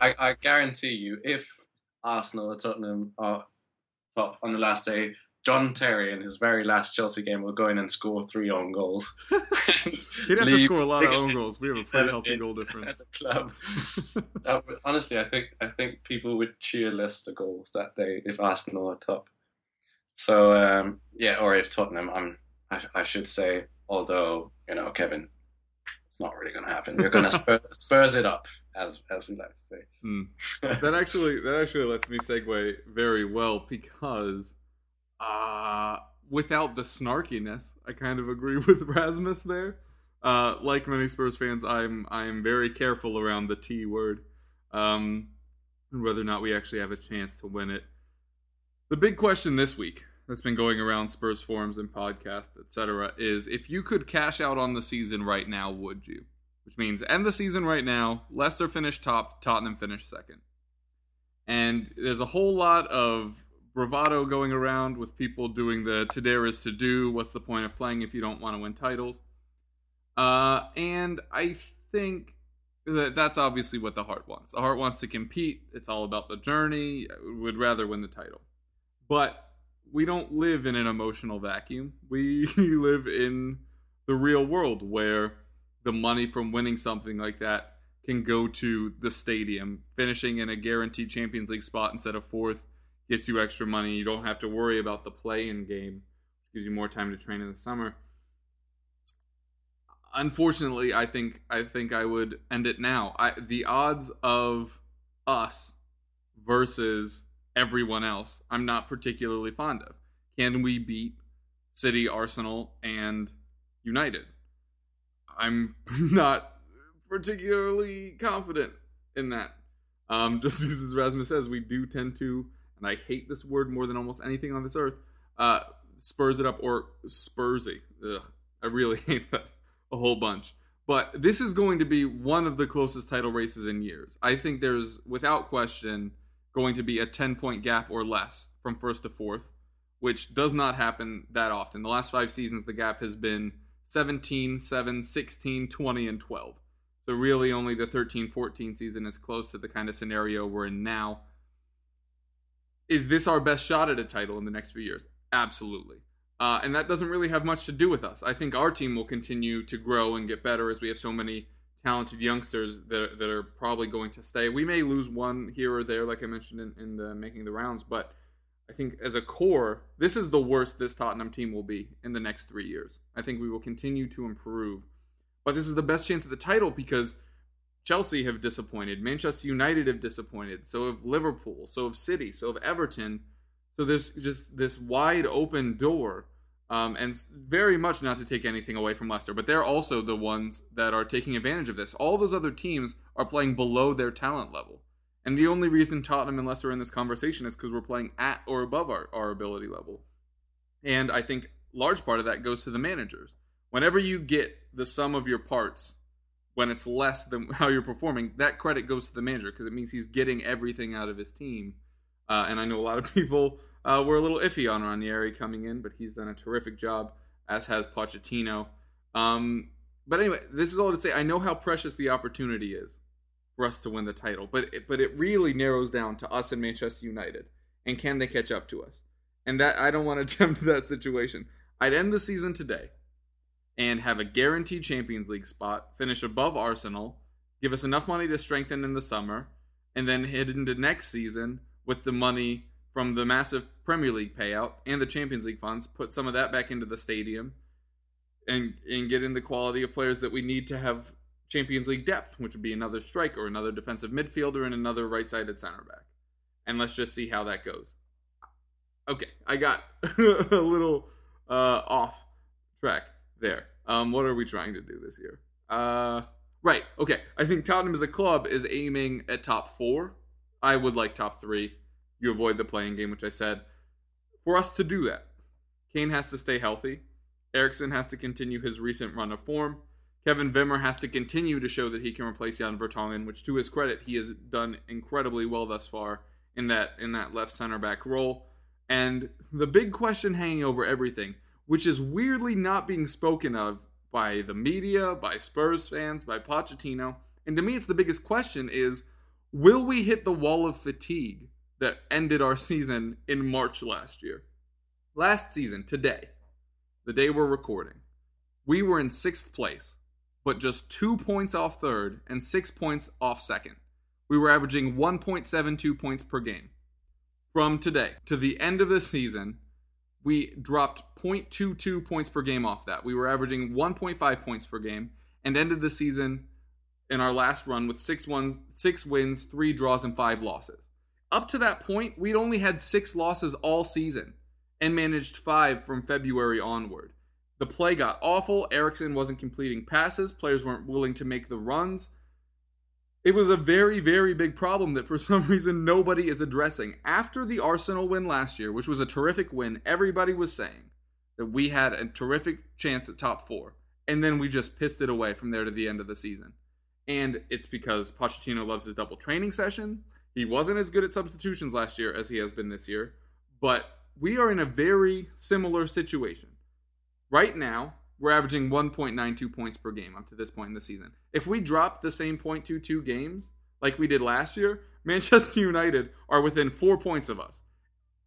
I, I guarantee you, if Arsenal or Tottenham are top on the last day, John Terry in his very last Chelsea game will go in and score three own goals. He'd have to score a lot of own goals. We have a pretty healthy goal difference. as club. Uh, but honestly, I think I think people would cheer Leicester goals that day if Arsenal are top. So um, yeah, or if Tottenham, I'm I, I should say. Although you know, Kevin, it's not really going to happen. You're going to spur, spurs it up, as as we like to say. Hmm. that actually that actually lets me segue very well because uh without the snarkiness i kind of agree with rasmus there uh like many spurs fans i'm i'm very careful around the t word um and whether or not we actually have a chance to win it the big question this week that's been going around spurs forums and podcasts etc is if you could cash out on the season right now would you which means end the season right now. Leicester finish top, Tottenham finish second. And there's a whole lot of bravado going around with people doing the to dare is to do. What's the point of playing if you don't want to win titles? Uh, and I think that that's obviously what the heart wants. The heart wants to compete. It's all about the journey. Would rather win the title, but we don't live in an emotional vacuum. We live in the real world where the money from winning something like that can go to the stadium. Finishing in a guaranteed Champions League spot instead of fourth gets you extra money. You don't have to worry about the play in game, gives you more time to train in the summer. Unfortunately, I think I think I would end it now. I, the odds of us versus everyone else, I'm not particularly fond of. Can we beat City, Arsenal, and United? I'm not particularly confident in that. Um, just as Rasmus says, we do tend to, and I hate this word more than almost anything on this earth, uh, spurs it up or spursy. Ugh, I really hate that a whole bunch. But this is going to be one of the closest title races in years. I think there's, without question, going to be a 10 point gap or less from first to fourth, which does not happen that often. The last five seasons, the gap has been 17, 7, 16, 20, and 12. So really only the 13 14 season is close to the kind of scenario we're in now. Is this our best shot at a title in the next few years? Absolutely. Uh, and that doesn't really have much to do with us. I think our team will continue to grow and get better as we have so many talented youngsters that that are probably going to stay. We may lose one here or there, like I mentioned in, in the making the rounds, but I think as a core, this is the worst this Tottenham team will be in the next three years. I think we will continue to improve, but this is the best chance at the title because Chelsea have disappointed, Manchester United have disappointed, so have Liverpool, so have City, so have Everton. So there's just this wide open door. Um, and very much not to take anything away from Leicester, but they're also the ones that are taking advantage of this. All those other teams are playing below their talent level. And the only reason Tottenham and Leicester are in this conversation is because we're playing at or above our, our ability level. And I think large part of that goes to the managers. Whenever you get the sum of your parts, when it's less than how you're performing, that credit goes to the manager because it means he's getting everything out of his team. Uh, and I know a lot of people uh, were a little iffy on Ranieri coming in, but he's done a terrific job, as has Pochettino. Um, but anyway, this is all to say I know how precious the opportunity is for us to win the title, but it, but it really narrows down to us and Manchester United, and can they catch up to us? And that I don't want to tempt that situation. I'd end the season today and have a guaranteed Champions League spot, finish above Arsenal, give us enough money to strengthen in the summer, and then head into next season with the money from the massive Premier League payout and the Champions League funds, put some of that back into the stadium and and get in the quality of players that we need to have Champions League depth, which would be another striker, or another defensive midfielder, and another right-sided center back. And let's just see how that goes. Okay, I got a little uh, off track there. Um, what are we trying to do this year? Uh, right. Okay. I think Tottenham as a club is aiming at top four. I would like top three. You avoid the playing game, which I said. For us to do that, Kane has to stay healthy. Eriksen has to continue his recent run of form. Kevin Wimmer has to continue to show that he can replace Jan Vertonghen, which to his credit, he has done incredibly well thus far in that in that left center back role. And the big question hanging over everything, which is weirdly not being spoken of by the media, by Spurs fans, by Pochettino, and to me it's the biggest question is will we hit the wall of fatigue that ended our season in March last year? Last season, today, the day we're recording, we were in sixth place, but just two points off third and six points off second. We were averaging 1.72 points per game. From today to the end of the season, we dropped 0.22 points per game off that. We were averaging 1.5 points per game and ended the season in our last run with six, ones, six wins, three draws, and five losses. Up to that point, we'd only had six losses all season and managed five from February onward. The play got awful. Eriksen wasn't completing passes. Players weren't willing to make the runs. It was a very, very big problem that for some reason nobody is addressing. After the Arsenal win last year, which was a terrific win, everybody was saying that we had a terrific chance at top four. And then we just pissed it away from there to the end of the season. And it's because Pochettino loves his double training sessions. He wasn't as good at substitutions last year as he has been this year. But we are in a very similar situation. Right now, we're averaging 1.92 points per game up to this point in the season. If we drop the same 0.22 games like we did last year, Manchester United are within four points of us.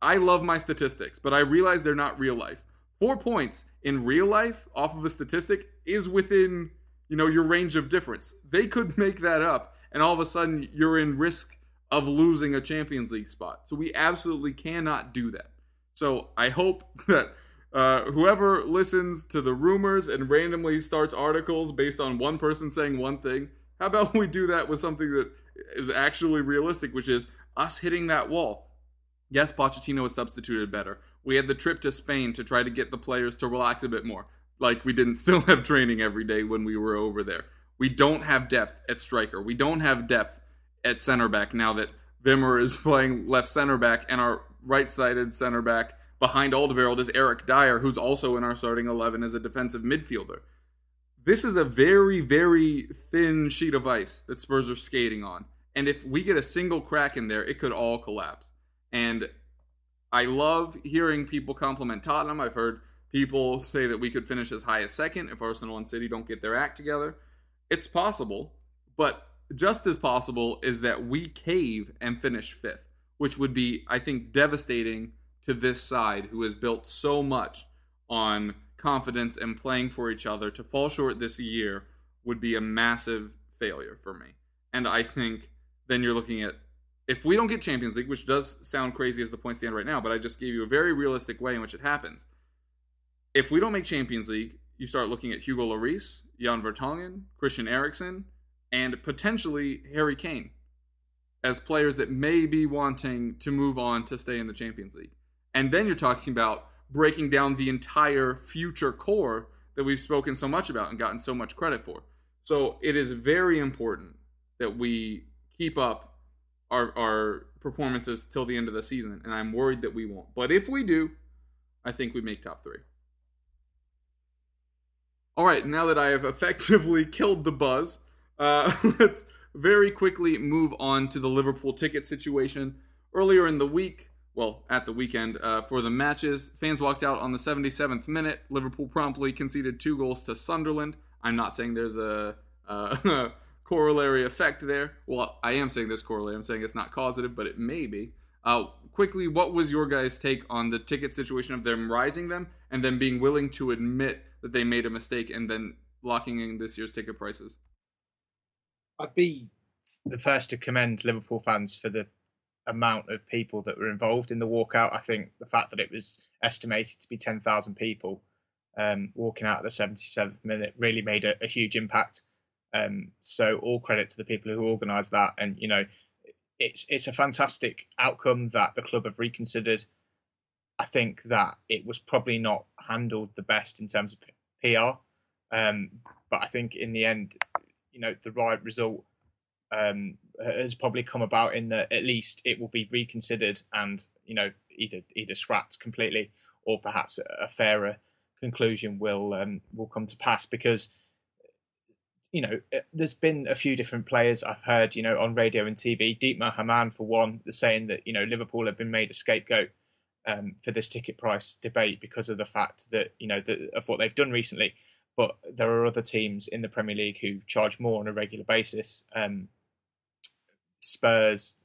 I love my statistics, but I realize they're not real life. Four points in real life off of a statistic is within, you know, your range of difference. They could make that up, and all of a sudden you're in risk of losing a Champions League spot. So we absolutely cannot do that. So I hope that uh, whoever listens to the rumors and randomly starts articles based on one person saying one thing, How about we do that with something that is actually realistic, which is us hitting that wall? Yes, Pochettino was substituted better. We had the trip to Spain to try to get the players to relax a bit more. Like we didn't still have training every day when we were over there. We don't have depth at striker. We don't have depth at center back now that Wimmer is playing left center back and our right-sided center back behind Alderweireld is Eric Dier, who's also in our starting 11 as a defensive midfielder. This is a very, very thin sheet of ice that Spurs are skating on. And if we get a single crack in there, it could all collapse. And I love hearing people compliment Tottenham. I've heard people say that we could finish as high as second if Arsenal and City don't get their act together. It's possible, but just as possible is that we cave and finish fifth, which would be, I think, devastating to this side who has built so much on confidence and playing for each other. To fall short this year would be a massive failure for me. And I think then you're looking at if we don't get Champions League, which does sound crazy as the point stand right now, but I just gave you a very realistic way in which it happens. If we don't make Champions League, you start looking at Hugo Lloris, Jan Vertonghen, Christian Eriksen, and potentially Harry Kane as players that may be wanting to move on to stay in the Champions League. And then you're talking about breaking down the entire future core that we've spoken so much about and gotten so much credit for. So it is very important that we keep up our, our performances till the end of the season. And I'm worried that we won't. But if we do, I think we make top three. All right, now that I have effectively killed the buzz, uh, let's very quickly move on to the Liverpool ticket situation. Earlier in the week, well, at the weekend, uh, for the matches, fans walked out on the 77th minute. Liverpool promptly conceded two goals to Sunderland. I'm not saying there's a, a corollary effect there. Well, I am saying this corollary. I'm saying it's not causative, but it may be. Uh, quickly, what was your guys' take on the ticket situation of them rising them and then being willing to admit that they made a mistake and then locking in this year's ticket prices? I'd be the first to commend Liverpool fans for the amount of people that were involved in the walkout. I think the fact that it was estimated to be 10,000 people um, walking out at the 77th minute really made a, a huge impact. Um, so all credit to the people who organised that, and you know, it's it's a fantastic outcome that the club have reconsidered. I think that it was probably not handled the best in terms of PR, um, but I think in the end, you know, the right result um, has probably come about in that at least it will be reconsidered and you know either either scrapped completely or perhaps a fairer conclusion will um, will come to pass because you know there's been a few different players I've heard you know on radio and TV Dietmar Hamann for one saying that you know Liverpool have been made a scapegoat um, for this ticket price debate because of the fact that you know the, of what they've done recently but there are other teams in the Premier League who charge more on a regular basis um, Spurs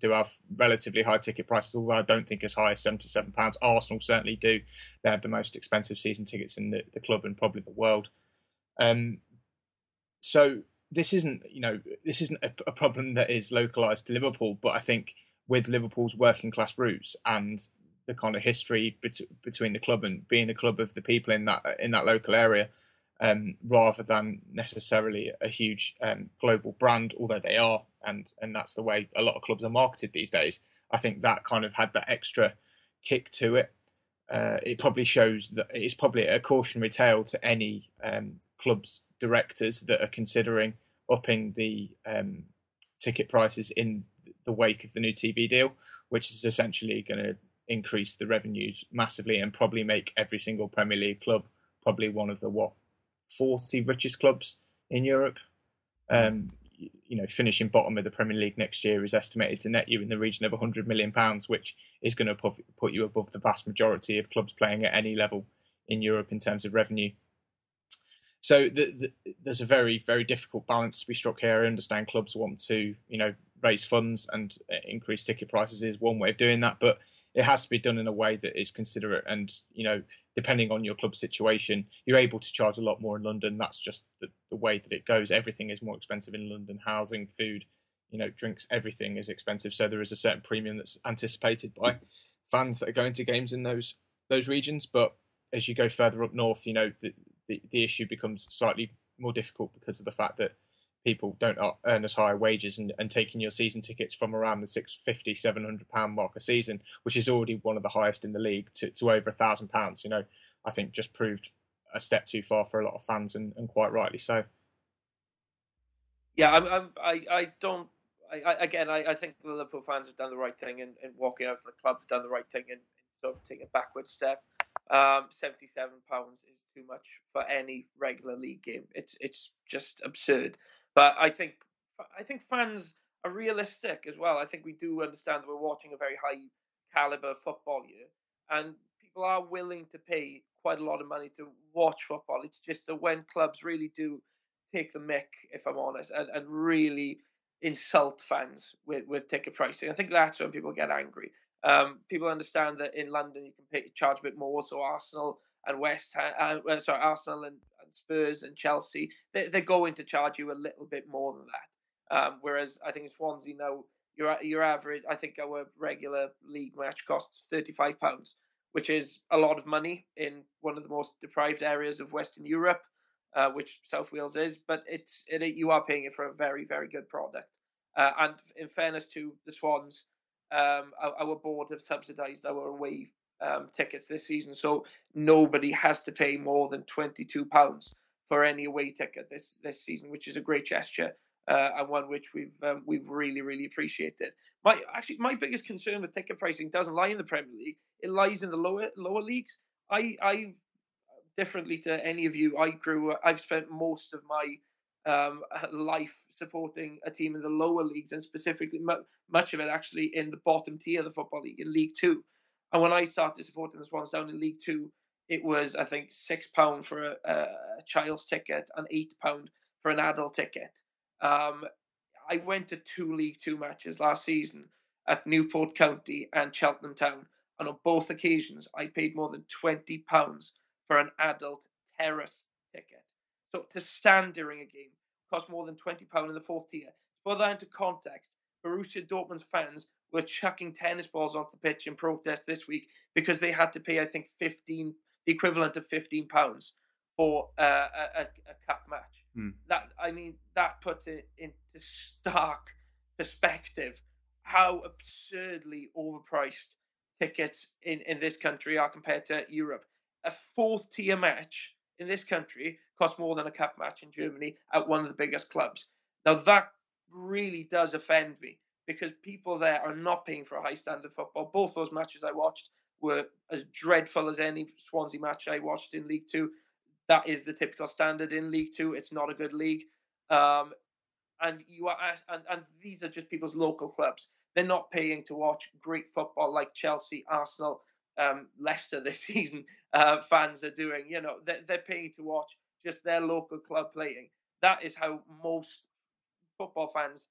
do have relatively high ticket prices, although I don't think as high as seventy-seven pounds. Arsenal certainly do. They have the most expensive season tickets in the, the club and probably the world. Um, so this isn't, you know, this isn't a, a problem that is localized to Liverpool, but I think with Liverpool's working class roots and the kind of history bet- between the club and being a club of the people in that in that local area, um, rather than necessarily a huge um, global brand, although they are, and and that's the way a lot of clubs are marketed these days. I think that kind of had that extra kick to it. Uh, it probably shows that it's probably a cautionary tale to any um, clubs directors that are considering upping the um, ticket prices in the wake of the new TV deal, which is essentially going to increase the revenues massively and probably make every single Premier League club probably one of the what 40 richest clubs in Europe. Um, you know, finishing bottom of the Premier League next year is estimated to net you in the region of 100 million pounds, which is going to put you above the vast majority of clubs playing at any level in Europe in terms of revenue. So the, the, there's a very very difficult balance to be struck here. I understand clubs want to you know raise funds and uh, increase ticket prices is one way of doing that, but it has to be done in a way that is considerate and you know depending on your club situation you're able to charge a lot more in london. That's just the, the way that it goes. Everything is more expensive in london. Housing food you know drinks everything is expensive. So there is a certain premium that's anticipated by fans that are going to games in those those regions. But as you go further up north you know the, the, the issue becomes slightly more difficult because of the fact that people don't earn as high wages and, and taking your season tickets from around the 650 700 pound mark a season which is already one of the highest in the league to, to over a thousand pounds you know i think just proved a step too far for a lot of fans and, and quite rightly so. Yeah I'm, i i don't I, I, again I, I think the liverpool fans have done the right thing in, in walking out of the club have done the right thing in, sort of taking a backward step. Um 77 pounds is too much for any regular league game. It's it's just absurd but I think I think fans are realistic as well. I think we do understand that we're watching a very high caliber football year, and people are willing to pay quite a lot of money to watch football. It's just that when clubs really do take the mick, if I'm honest, and, and really insult fans with, with ticket pricing, I think that's when people get angry. Um, people understand that in London you can pay, charge a bit more, so Arsenal and West Ham, uh, sorry, Arsenal and Spurs and Chelsea, they, they're going to charge you a little bit more than that. Um, whereas I think Swansea now, your your average, I think our regular league match costs thirty five pounds, which is a lot of money in one of the most deprived areas of Western Europe, uh, which South Wales is. But it's it, you are paying it for a very very good product. Uh, and in fairness to the Swans, um, our, our board have subsidised our away um, tickets this season, so nobody has to pay more than twenty two pounds for any away ticket this this season, which is a great gesture. Uh, and one which we've um, we've really really appreciated. My actually my biggest concern with ticket pricing doesn't lie in the Premier League; it lies in the lower lower leagues. I I've differently to any of you. I grew. I've spent most of my um, life supporting a team in the lower leagues, and specifically much of it actually in the bottom tier of the football league in League Two. And when I started supporting the Swans down in League Two, it was I think six pound for a, a, child's ticket and eight pound for an adult ticket. Um, I went to two League Two matches last season at Newport County and Cheltenham Town, and on both occasions I paid more than twenty pounds for an adult terrace ticket. So to stand during a game cost more than twenty pound in the fourth tier. To put that into context, Borussia Dortmund's fans were chucking tennis balls onto the pitch in protest this week because they had to pay, I think, 15, the equivalent of 15 pounds for uh, a, a, cup match. Mm. That I mean, that puts it into stark perspective how absurdly overpriced tickets in, in this country are compared to Europe. A fourth tier match in this country costs more than a cup match in Germany at one of the biggest clubs. Now that really does offend me because people there are not paying for a high standard football. Both those matches I watched were as dreadful as any Swansea match I watched in League Two. That is the typical standard in League Two. It's not a good league, um, and you are and, and these are just people's local clubs. They're not paying to watch great football like Chelsea, Arsenal, um, Leicester this season. Uh, fans are doing. You know, they're, they're paying to watch just their local club playing. That is how most football fans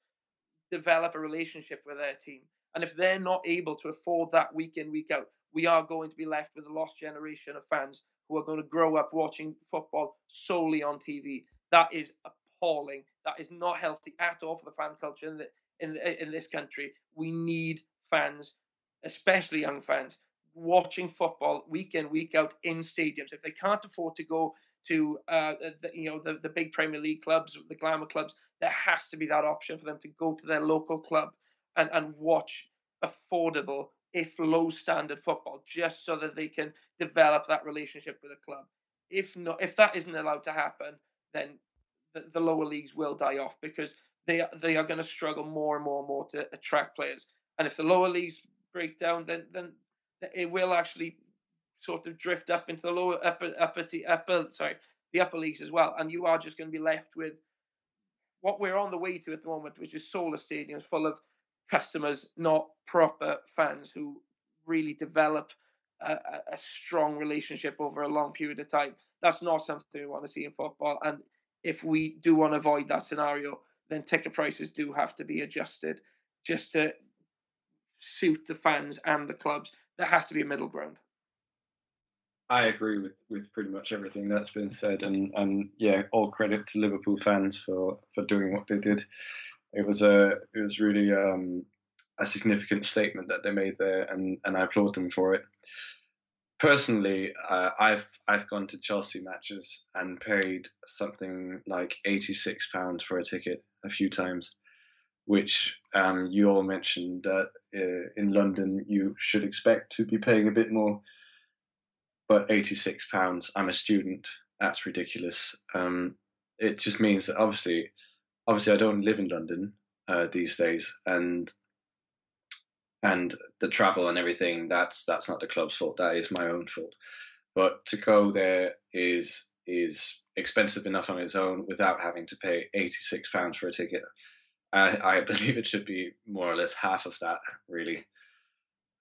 develop a relationship with their team. And if they're not able to afford that week in, week out, we are going to be left with a lost generation of fans who are going to grow up watching football solely on TV. That is appalling. That is not healthy at all for the fan culture in, the, in, in this country. We need fans, especially young fans, watching football week in week out in stadiums. If they can't afford to go to uh, the, you know the, the big Premier League clubs, the glamour clubs, there has to be that option for them to go to their local club and, and watch affordable, if low standard football, just so that they can develop that relationship with a club. If not, if that isn't allowed to happen, then the, the lower leagues will die off because they they are going to struggle more and more and more to attract players. And if the lower leagues break down, then then it will actually sort of drift up into the lower upper upper upper sorry the upper leagues as well, and you are just going to be left with what we're on the way to at the moment, which is solar stadiums full of customers, not proper fans who really develop a, a, strong relationship over a long period of time. That's not something we want to see in football. And if we do want to avoid that scenario, then ticket prices do have to be adjusted just to suit the fans and the clubs. There has to be a middle ground. I agree with, with pretty much everything that's been said, and, and yeah, all credit to Liverpool fans for, for doing what they did. It was a it was really um, a significant statement that they made there, and, and I applaud them for it. personally, uh, I've I've gone to Chelsea matches and paid something like eighty six pounds for a ticket a few times, which um, you all mentioned that uh, in London you should expect to be paying a bit more. But eighty six pounds, I'm a student. That's ridiculous. Um, it just means that obviously, obviously, I don't live in London uh, these days, and and the travel and everything that's that's not the club's fault that is my own fault but to go there is is expensive enough on its own without having to pay 86 pounds for a ticket I, I believe it should be more or less half of that really.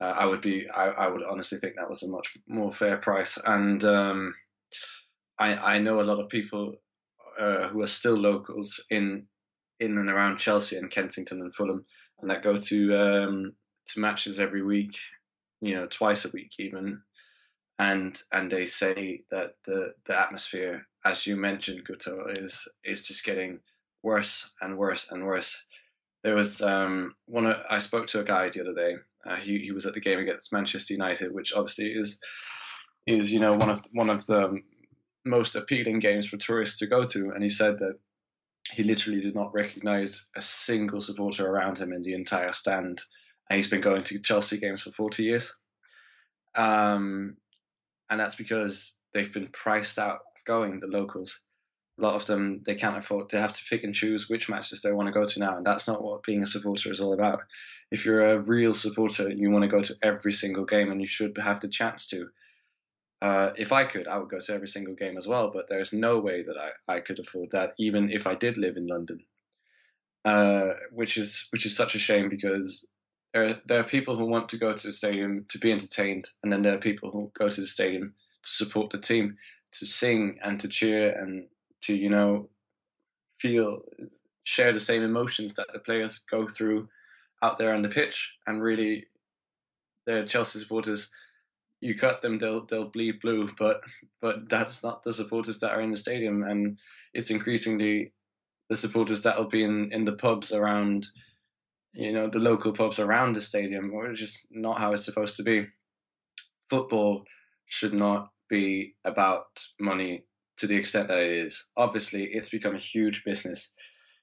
Uh, I would be I, I would honestly think that was a much more fair price. And um, I I know a lot of people uh, who are still locals in in and around Chelsea and Kensington and Fulham and that go to um, to matches every week, you know, twice a week even, and and they say that the the atmosphere, as you mentioned, Guto, is is just getting worse and worse and worse. There was um, one I spoke to a guy the other day. Uh, he he was at the game against Manchester United, which obviously is is you know one of one of the most appealing games for tourists to go to, and he said that he literally did not recognize a single supporter around him in the entire stand and he's been going to Chelsea games for 40 years. Um, and that's because they've been priced out of going, the locals. A lot of them, they can't afford, they have to pick and choose which matches they want to go to now. And that's not what being a supporter is all about. If you're a real supporter, you want to go to every single game and you should have the chance to. Uh, if I could, I would go to every single game as well, but there's no way that I, I could afford that, even if I did live in London. Uh, which is which is such a shame because there are, there are people who want to go to the stadium to be entertained, and then there are people who go to the stadium to support the team, to sing and to cheer and to you know feel share the same emotions that the players go through out there on the pitch. And really, the Chelsea supporters, you cut them, they'll they'll bleed blue, but but that's not the supporters that are in the stadium, and it's increasingly the supporters that will be in, in the pubs around you know, the local pubs around the stadium, which just not how it's supposed to be. Football should not be about money to the extent that it is. Obviously, it's become a huge business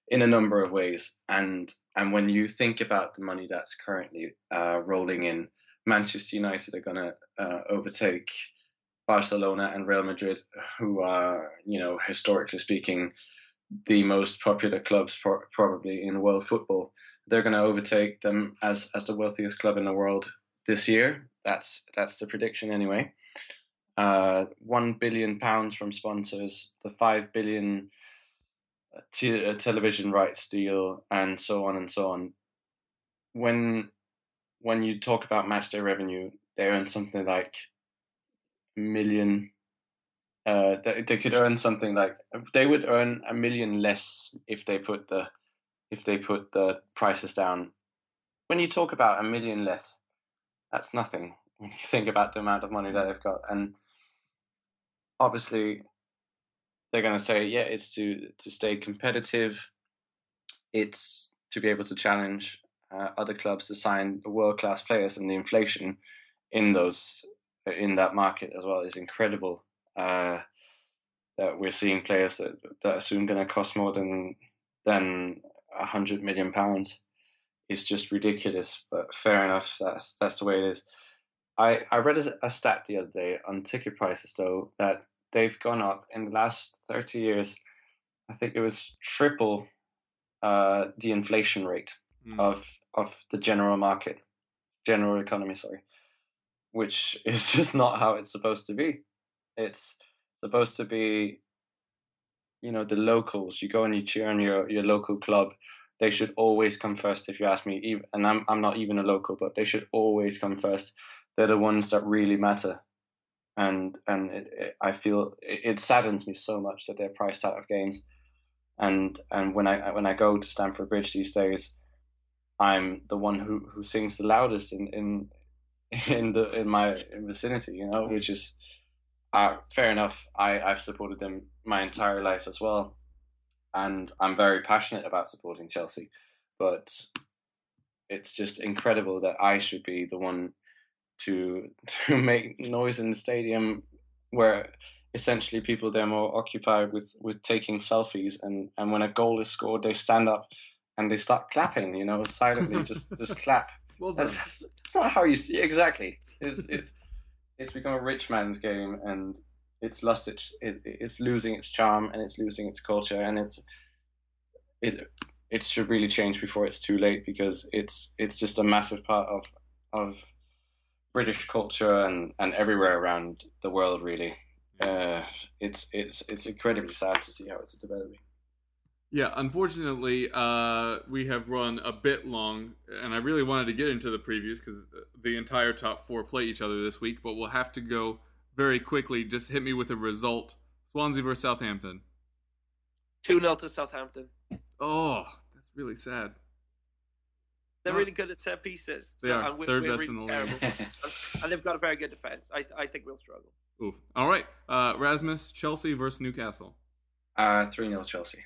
in a number of ways, and and when you think about the money that's currently uh, rolling in, Manchester United are going to uh, overtake Barcelona and Real Madrid, who are you know historically speaking the most popular clubs pro- probably in world football they're going to overtake them as as the wealthiest club in the world this year. That's that's the prediction anyway. Uh, one billion pounds from sponsors, the five billion uh, t- uh, television rights deal, and so on and so on. When when you talk about matchday revenue, they earn something like a million. Uh, they, they could earn something like they would earn a million less if they put the if they put the prices down. When you talk about a million less, that's nothing when you think about the amount of money that they've got. And obviously, they're going to say, yeah, it's to, to stay competitive, it's to be able to challenge uh, other clubs to sign world class players, and the inflation in those in that market as well is incredible. Uh, that we're seeing players that, that are soon going to cost more than than a hundred million pounds is just ridiculous. But fair enough, that's that's the way it is. I, I read a, a stat the other day on ticket prices though that they've gone up in the last thirty years. I think it was triple uh, the inflation rate mm. of of the general market, general economy. Sorry, which is just not how it's supposed to be. It's supposed to be you know the locals. You go and you cheer on your your local club. They should always come first. If you ask me, even, and I'm I'm not even a local, but they should always come first. They're the ones that really matter, and and it, it, I feel it, it saddens me so much that they're priced out of games. And and when I when I go to Stamford Bridge these days, I'm the one who, who sings the loudest in, in in the in my vicinity, you know, which is uh, fair enough. I, I've supported them my entire life as well. And I'm very passionate about supporting Chelsea. But it's just incredible that I should be the one to to make noise in the stadium where essentially people they're more occupied with with taking selfies and and when a goal is scored they stand up and they start clapping you know silently just just clap Well done. that's, that's not how you see exactly it's it's it's become a rich man's game and it's lost its it, it's losing its charm and it's losing its culture and it's it it should really change before it's too late because it's it's just a massive part of of British culture and, and everywhere around the world really. Uh, it's it's it's incredibly sad to see how it's developing. Yeah, unfortunately, uh, we have run a bit long, and I really wanted to get into the previews because the entire top four play each other this week, but we'll have to go very quickly. Just hit me with a result Swansea versus Southampton. 2 0 to Southampton. Oh, that's really sad. They're really good at set pieces. They are. and we're, Third we're best really in the terrible. league. and, and they've got a very good defense. I, I think we'll struggle. Oof. All right. Uh, Rasmus, Chelsea versus Newcastle. Uh, three 0 Chelsea.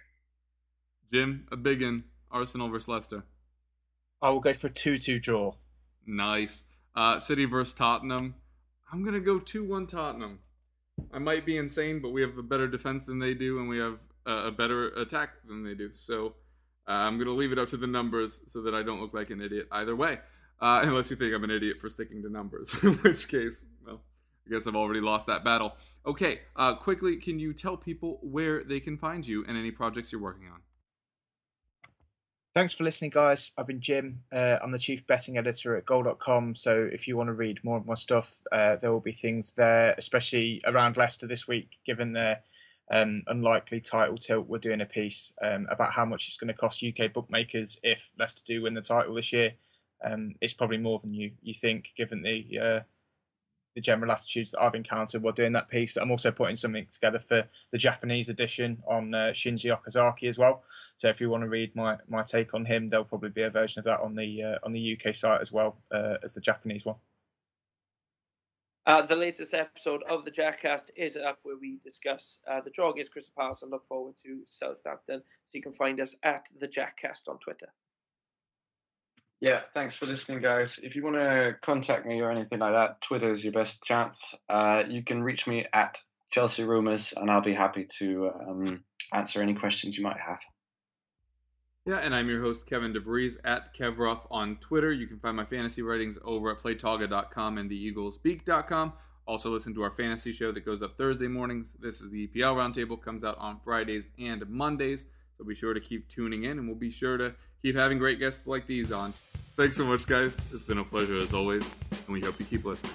Jim, a big one. Arsenal versus Leicester. I will go for 2 2 draw. Nice. Uh, City versus Tottenham. I'm gonna go two one Tottenham. I might be insane, but we have a better defense than they do, and we have uh, a better attack than they do. So uh, I'm gonna leave it up to the numbers so that I don't look like an idiot either way. Uh, unless you think I'm an idiot for sticking to numbers, in which case, well, I guess I've already lost that battle. Okay, uh, quickly, can you tell people where they can find you and any projects you're working on? Thanks for listening, guys. I've been Jim. Uh, I'm the chief betting editor at goal.com. So if you want to read more of my stuff, uh, there will be things there, especially around Leicester this week, given their um, unlikely title tilt. We're doing a piece um, about how much it's going to cost UK bookmakers if Leicester do win the title this year. Um, it's probably more than you, you think, given the uh, the general attitudes that I've encountered while doing that piece. I'm also putting something together for the Japanese edition on uh, Shinji Okazaki as well. So if you want to read my, my take on him, there'll probably be a version of that on the uh, on the UK site as well uh, as the Japanese one. Uh, the latest episode of the Jackcast is up where we discuss uh, the draw against Crystal Palace and look forward to Southampton. So you can find us at the Jackcast on Twitter. Yeah, thanks for listening, guys. If you want to contact me or anything like that, Twitter is your best chance. Uh, you can reach me at Chelsea Rumours, and I'll be happy to um, answer any questions you might have. Yeah, and I'm your host, Kevin DeVries at Kevrov on Twitter. You can find my fantasy writings over at playtoga.com and theeaglesbeak.com. Also, listen to our fantasy show that goes up Thursday mornings. This is the EPL Roundtable, comes out on Fridays and Mondays. So be sure to keep tuning in, and we'll be sure to keep having great guests like these on. Thanks so much, guys. It's been a pleasure as always, and we hope you keep listening.